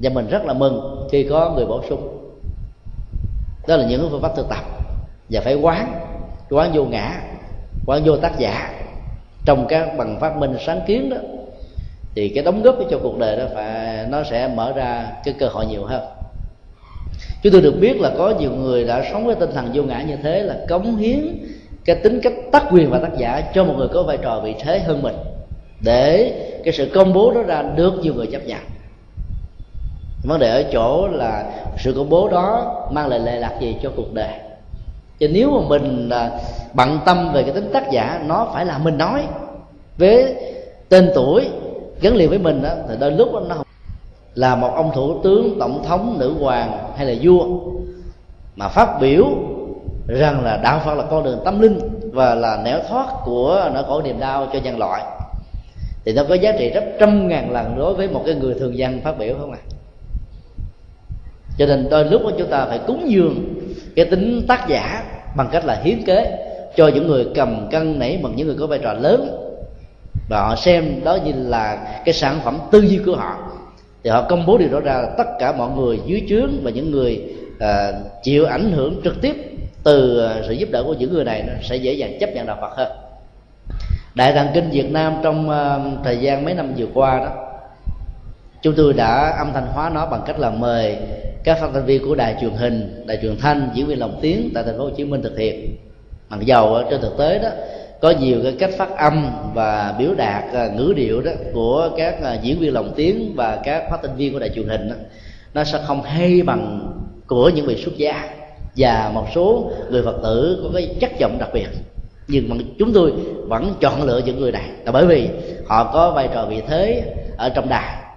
Và mình rất là mừng khi có người bổ sung. Đó là những phương pháp thực tập. Và phải quán quán vô ngã, quán vô tác giả trong các bằng phát minh sáng kiến đó, thì cái đóng góp cho cuộc đời đó phải, nó sẽ mở ra cái cơ hội nhiều hơn. Chúng tôi được biết là có nhiều người đã sống với tinh thần vô ngã như thế, là cống hiến cái tính cách tác quyền và tác giả cho một người có vai trò vị thế hơn mình, để cái sự công bố đó ra được nhiều người chấp nhận. Vấn đề ở chỗ là sự công bố đó mang lại lệ lạc gì cho cuộc đời? Chứ nếu mà mình là bận tâm về cái tính tác giả nó phải là mình nói. Với tên tuổi gắn liền với mình đó, thì đôi lúc đó, nó là một ông thủ tướng tổng thống nữ hoàng hay là vua. Mà phát biểu rằng là đạo phật là con đường tâm linh và là nẻo thoát của nỗi khổ niềm đau cho nhân loại. Thì nó có giá trị gấp trăm ngàn lần đối với một cái người thường dân phát biểu không ạ à? cho nên đôi lúc chúng ta phải cúng dường cái tính tác giả bằng cách là hiến kế cho những người cầm cân nảy bằng những người có vai trò lớn. Và họ xem đó như là cái sản phẩm tư duy của họ. Thì họ công bố điều đó ra tất cả mọi người dưới trướng và những người à, chịu ảnh hưởng trực tiếp từ à, sự giúp đỡ của những người này nó sẽ dễ dàng chấp nhận đạo Phật hơn. Đại tạng kinh Việt Nam trong uh, thời gian mấy năm vừa qua đó chúng tôi đã âm thanh hóa nó bằng cách là mời các phát thanh viên của đài truyền hình đài truyền thanh diễn viên lồng tiếng tại thành phố Hồ Chí Minh thực hiện. Mặc dầu trên thực tế đó có nhiều cái cách phát âm và biểu đạt à, ngữ điệu đó của các à, diễn viên lồng tiếng và các phát thanh viên của đài truyền hình đó, nó sẽ không hay bằng của những vị xuất gia và một số người phật tử có cái chất giọng đặc biệt. Nhưng mà chúng tôi vẫn chọn lựa những người này là bởi vì họ có vai trò vị thế ở trong đài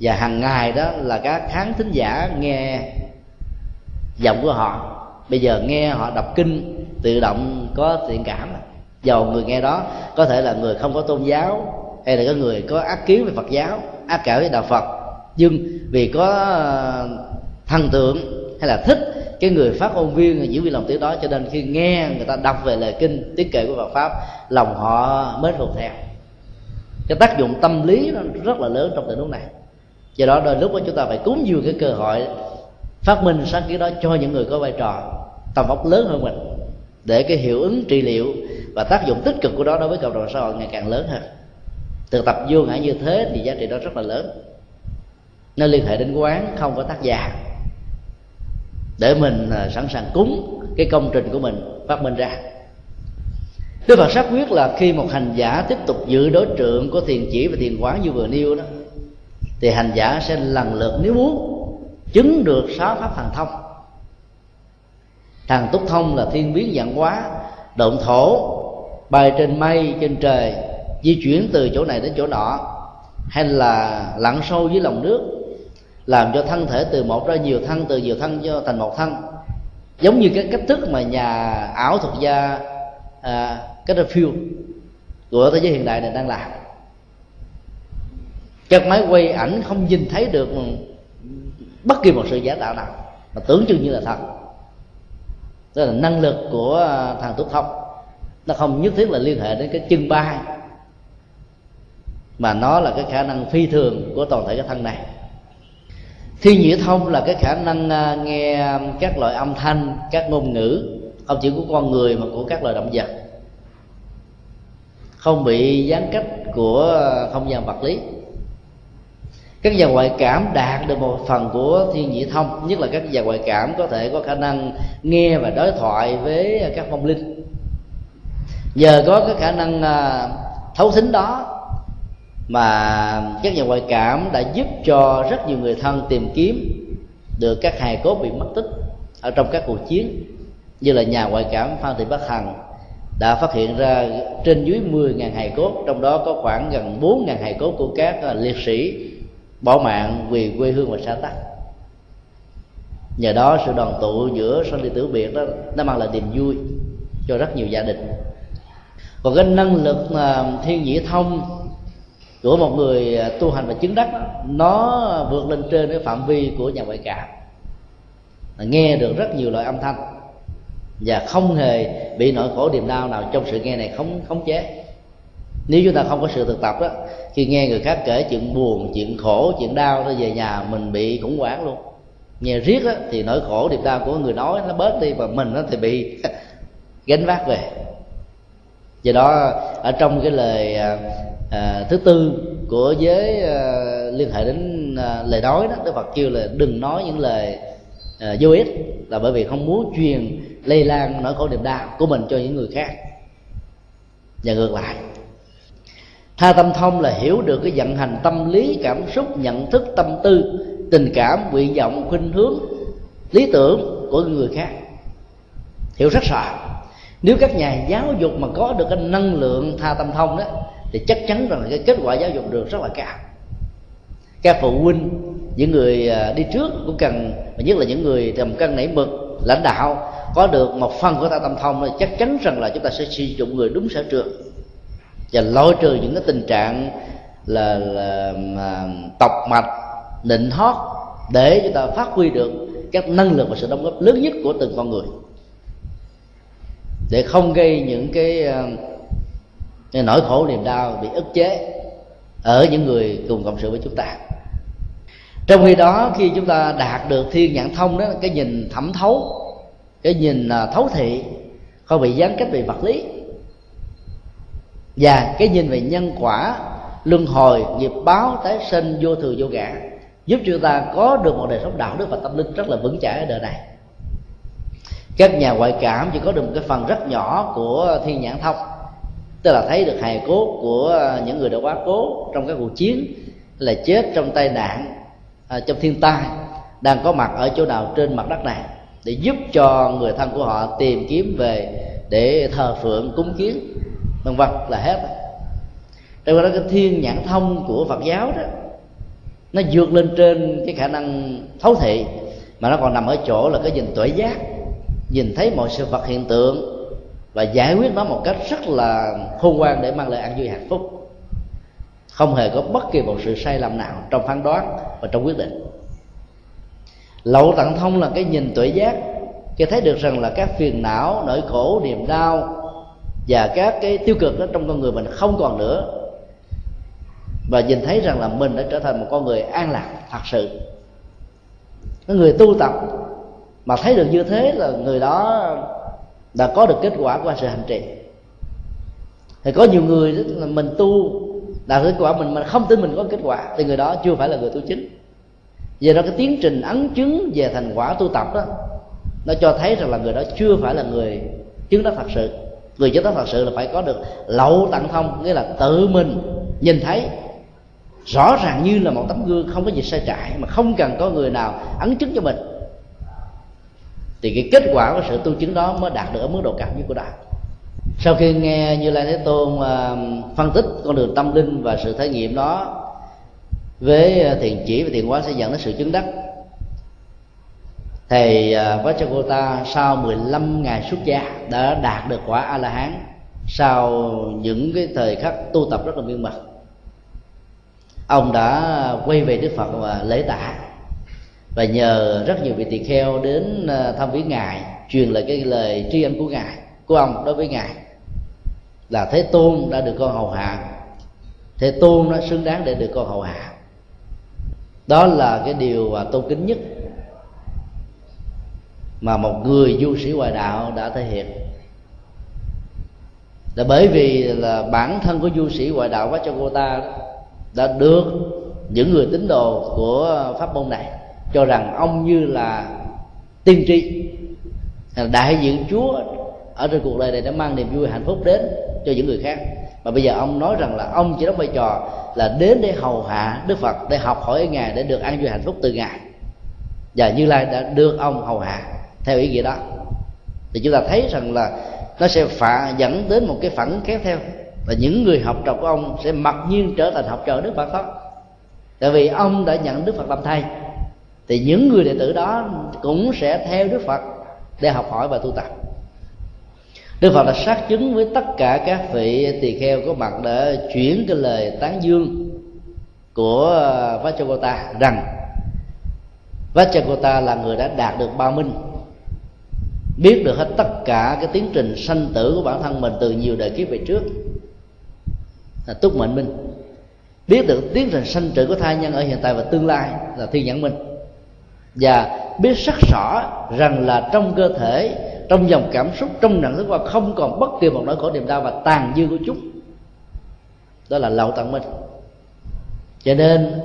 và hàng ngày đó là các khán thính giả nghe giọng của họ. Bây giờ nghe họ đọc kinh, tự động có thiện cảm. Dầu người nghe đó, có thể là người không có tôn giáo, hay là có người có ác kiến về phật giáo, ác cảm với đạo phật. Nhưng vì có ờ, thần tượng hay là thích cái người phát ngôn viên diễn viên lòng tiếng đó, cho nên khi nghe người ta đọc về lời kinh, tiết kệ của Phật pháp, lòng họ mới thuộc theo. Cái tác dụng tâm lý nó rất là lớn trong tình huống này do đó đôi lúc đó chúng ta phải cúng dường cái cơ hội phát minh sáng kiến đó cho những người có vai trò tầm vóc lớn hơn mình, để cái hiệu ứng trị liệu và tác dụng tích cực của đó đối với cộng đồng xã hội ngày càng lớn hơn. Thực tập vô ngã như thế thì giá trị đó rất là lớn. Nó liên hệ đến quán không có tác giả. Để mình à, sẵn sàng cúng cái công trình của mình, phát minh ra. Đức Phật xác quyết là khi một hành giả tiếp tục giữ đối tượng của thiền chỉ và thiền quán như vừa nêu đó thì hành giả sẽ lần lượt nếu muốn chứng được sáu pháp thần thông. Thằng túc thông là thiên biến dạng hóa động thổ bay trên mây trên trời di chuyển từ chỗ này đến chỗ nọ hay là lặn sâu dưới lòng nước làm cho thân thể từ một ra nhiều thân từ nhiều thân cho thành một thân. Giống như cái cách thức mà nhà ảo thuật gia à, cách phiêu của thế giới hiện đại này đang làm các máy quay ảnh không nhìn thấy được bất kỳ một sự giả tạo nào. Mà tưởng chừng như là thật. Đó là năng lực của à, thằng túc thông. Nó không nhất thiết là liên hệ đến cái chân bay mà nó là cái khả năng phi thường của toàn thể cái thân này. Thiên nhĩ thông là cái khả năng à, nghe các loại âm thanh, các ngôn ngữ, không chỉ của con người mà của các loài động vật. Không bị gián cách của à, không gian vật lý các nhà ngoại cảm đạt được một phần của thiên nhĩ thông, nhất là các nhà ngoại cảm có thể có khả năng nghe và đối thoại với các vong linh. Nhờ có cái khả năng à, thấu thính đó mà các nhà ngoại cảm đã giúp cho rất nhiều người thân tìm kiếm được các hài cốt bị mất tích ở trong các cuộc chiến. Như là nhà ngoại cảm Phan Thị Bắc Hằng đã phát hiện ra trên dưới 10.000 hài cốt, trong đó có khoảng gần 4.000 hài cốt của các à, liệt sĩ bỏ mạng vì quê hương và xã tắc. Nhờ đó sự đoàn tụ giữa sanh ly tử biệt đó nó mang lại niềm vui cho rất nhiều gia đình. Còn cái năng lực mà thiên nhĩ thông của một người à, tu hành và chứng đắc đó, nó vượt lên trên cái phạm vi của nhà ngoại cảm nghe được rất nhiều loại âm thanh và không hề bị nỗi khổ niềm đau nào trong sự nghe này không khống chế nếu chúng ta không có sự thực tập đó khi nghe người khác kể chuyện buồn chuyện khổ chuyện đau nó về nhà mình bị khủng hoảng luôn. Nghe riết á, thì nỗi khổ niềm đau của người nói nó bớt đi và mình nó thì bị [LAUGHS] gánh vác về. Do đó ở trong cái lời à, à, thứ tư của giới à, liên hệ đến à, lời nói đó đức phật kêu là đừng nói những lời à, vô ích là bởi vì không muốn truyền lây lan nỗi khổ niềm đau của mình cho những người khác. Và ngược lại tha tâm thông là hiểu được cái vận hành tâm lý, cảm xúc, nhận thức, tâm tư, tình cảm, nguyện vọng, khuynh hướng, lý tưởng của người khác. Hiểu rất rõ. Nếu các nhà giáo dục mà có được cái năng lượng tha tâm thông đó, thì chắc chắn rằng cái kết quả giáo dục được rất là cao. Các phụ huynh, những người à, đi trước cũng cần, và nhất là những người tầm cân nảy mực, lãnh đạo, có được một phần của ta tâm thông, thì chắc chắn rằng là chúng ta sẽ sử dụng người đúng sở trường và loại trừ những cái tình trạng là, là, mà, tọc mạch nịnh hót để chúng ta phát huy được các năng lực và sự đóng góp lớn nhất của từng con người. Để không gây những cái ờ, cái nỗi khổ niềm đau bị ức chế ở những người cùng cộng sự với chúng ta. Trong khi đó khi chúng ta đạt được thiên nhãn thông đó cái nhìn thẩm thấu cái nhìn ờ, thấu thị không bị gián cách về vật lý và cái nhìn về nhân quả luân hồi nghiệp báo tái sinh vô thường vô ngã giúp chúng ta có được một đời sống đạo đức và tâm linh rất là vững chãi ở đời này. Các nhà ngoại cảm chỉ có được một cái phần rất nhỏ của thiên nhãn thông tức là thấy được hài cốt của những người đã quá cố trong các cuộc chiến là chết trong tai nạn à, trong thiên tai đang có mặt ở chỗ nào trên mặt đất này để giúp cho người thân của họ tìm kiếm về để thờ phượng cúng kiến vân vân, là hết trong đó cái thiên nhãn thông của phật giáo đó. Nó vượt lên trên cái khả năng thấu thị, mà nó còn nằm ở chỗ là cái nhìn tuệ giác, nhìn thấy mọi sự vật hiện tượng và giải quyết nó một cách rất là khôn ngoan để mang lại an vui hạnh phúc. Không hề có bất kỳ một sự sai lầm nào trong phán đoán và trong quyết định. Lậu tận thông là cái nhìn tuệ giác khi thấy được rằng là các phiền não, nỗi khổ, niềm đau và các cái tiêu cực đó trong con người mình không còn nữa. Và nhìn thấy rằng là mình đã trở thành một con người an lạc, thật sự. Cái người tu tập mà thấy được như thế là người đó đã có được kết quả qua sự hành trì. Thì có nhiều người là mình tu đạt kết quả, mình mà không tin mình có kết quả, thì người đó chưa phải là người tu chính. Về đó, cái tiến trình ấn chứng về thành quả tu tập đó, nó cho thấy rằng là người đó chưa phải là người chứng đắc thật sự người chứng đắc thật sự là phải có được lậu tận thông, nghĩa là tự mình nhìn thấy. Rõ ràng như là một tấm gương, không có gì sai trái, mà không cần có người nào ấn chứng cho mình. Thì cái kết quả của sự tu chứng đó mới đạt được ở mức độ cao nhất của đạo. Sau khi nghe như lai thế tôn à, phân tích con đường tâm linh và sự thể nghiệm đó, với à, thiền chỉ và thiền quán sẽ dẫn đến sự chứng đắc thầy uh, à, Vajragota sau 15 ngày xuất gia đã đạt được quả a la hán sau những cái thời khắc tu tập rất là miên mật ông đã quay về đức phật và lễ tạ. Và nhờ rất nhiều vị tỳ kheo đến à, thăm viếng ngài truyền lại cái lời tri ân của ngài của ông đối với ngài. Là thế tôn đã được con hầu hạ. Thế tôn nó xứng đáng để được con hầu hạ. Đó là cái điều à, tôn kính nhất mà một người du sĩ ngoại đạo đã thể hiện. Là bởi vì là bản thân của du sĩ ngoại đạo quá cho cô ta đã được những người tín đồ của pháp môn này cho rằng ông như là tiên tri đại diện chúa ở trên cuộc đời này đã mang niềm vui hạnh phúc đến cho những người khác. Mà bây giờ ông nói rằng là ông chỉ đóng vai trò là đến để hầu hạ đức phật, để học hỏi ngài, để được an vui hạnh phúc từ ngài. Và như lai đã được ông hầu hạ theo ý nghĩa đó. Thì chúng ta thấy rằng là nó sẽ phạ dẫn đến một cái phản kéo theo. Và những người học trò của ông sẽ mặc nhiên trở thành học trò đức phật đó. Tại vì ông đã nhận đức phật làm thầy, thì những người đệ tử đó cũng sẽ theo đức phật để học hỏi và tu tập. Đức phật đã xác chứng với tất cả các vị tỳ kheo có mặt để chuyển cái lời tán dương của vachagota rằng vachagota là người đã đạt được ba minh biết được hết tất cả cái tiến trình sanh tử của bản thân mình từ nhiều đời kiếp về trước. Là túc mệnh minh. Biết được tiến trình sanh tử của thai nhân ở hiện tại và tương lai là thiên nhãn minh. Và biết rất rõ rằng là trong cơ thể, trong dòng cảm xúc, trong nhận thức và không còn bất kỳ một nỗi khổ niềm đau và tàn dư của chúng. Đó là lậu tận minh. Cho nên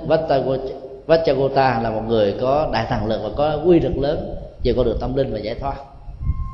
vachagota là một người có đại thần lực và có quy lực lớn về con đường tâm linh và giải thoát.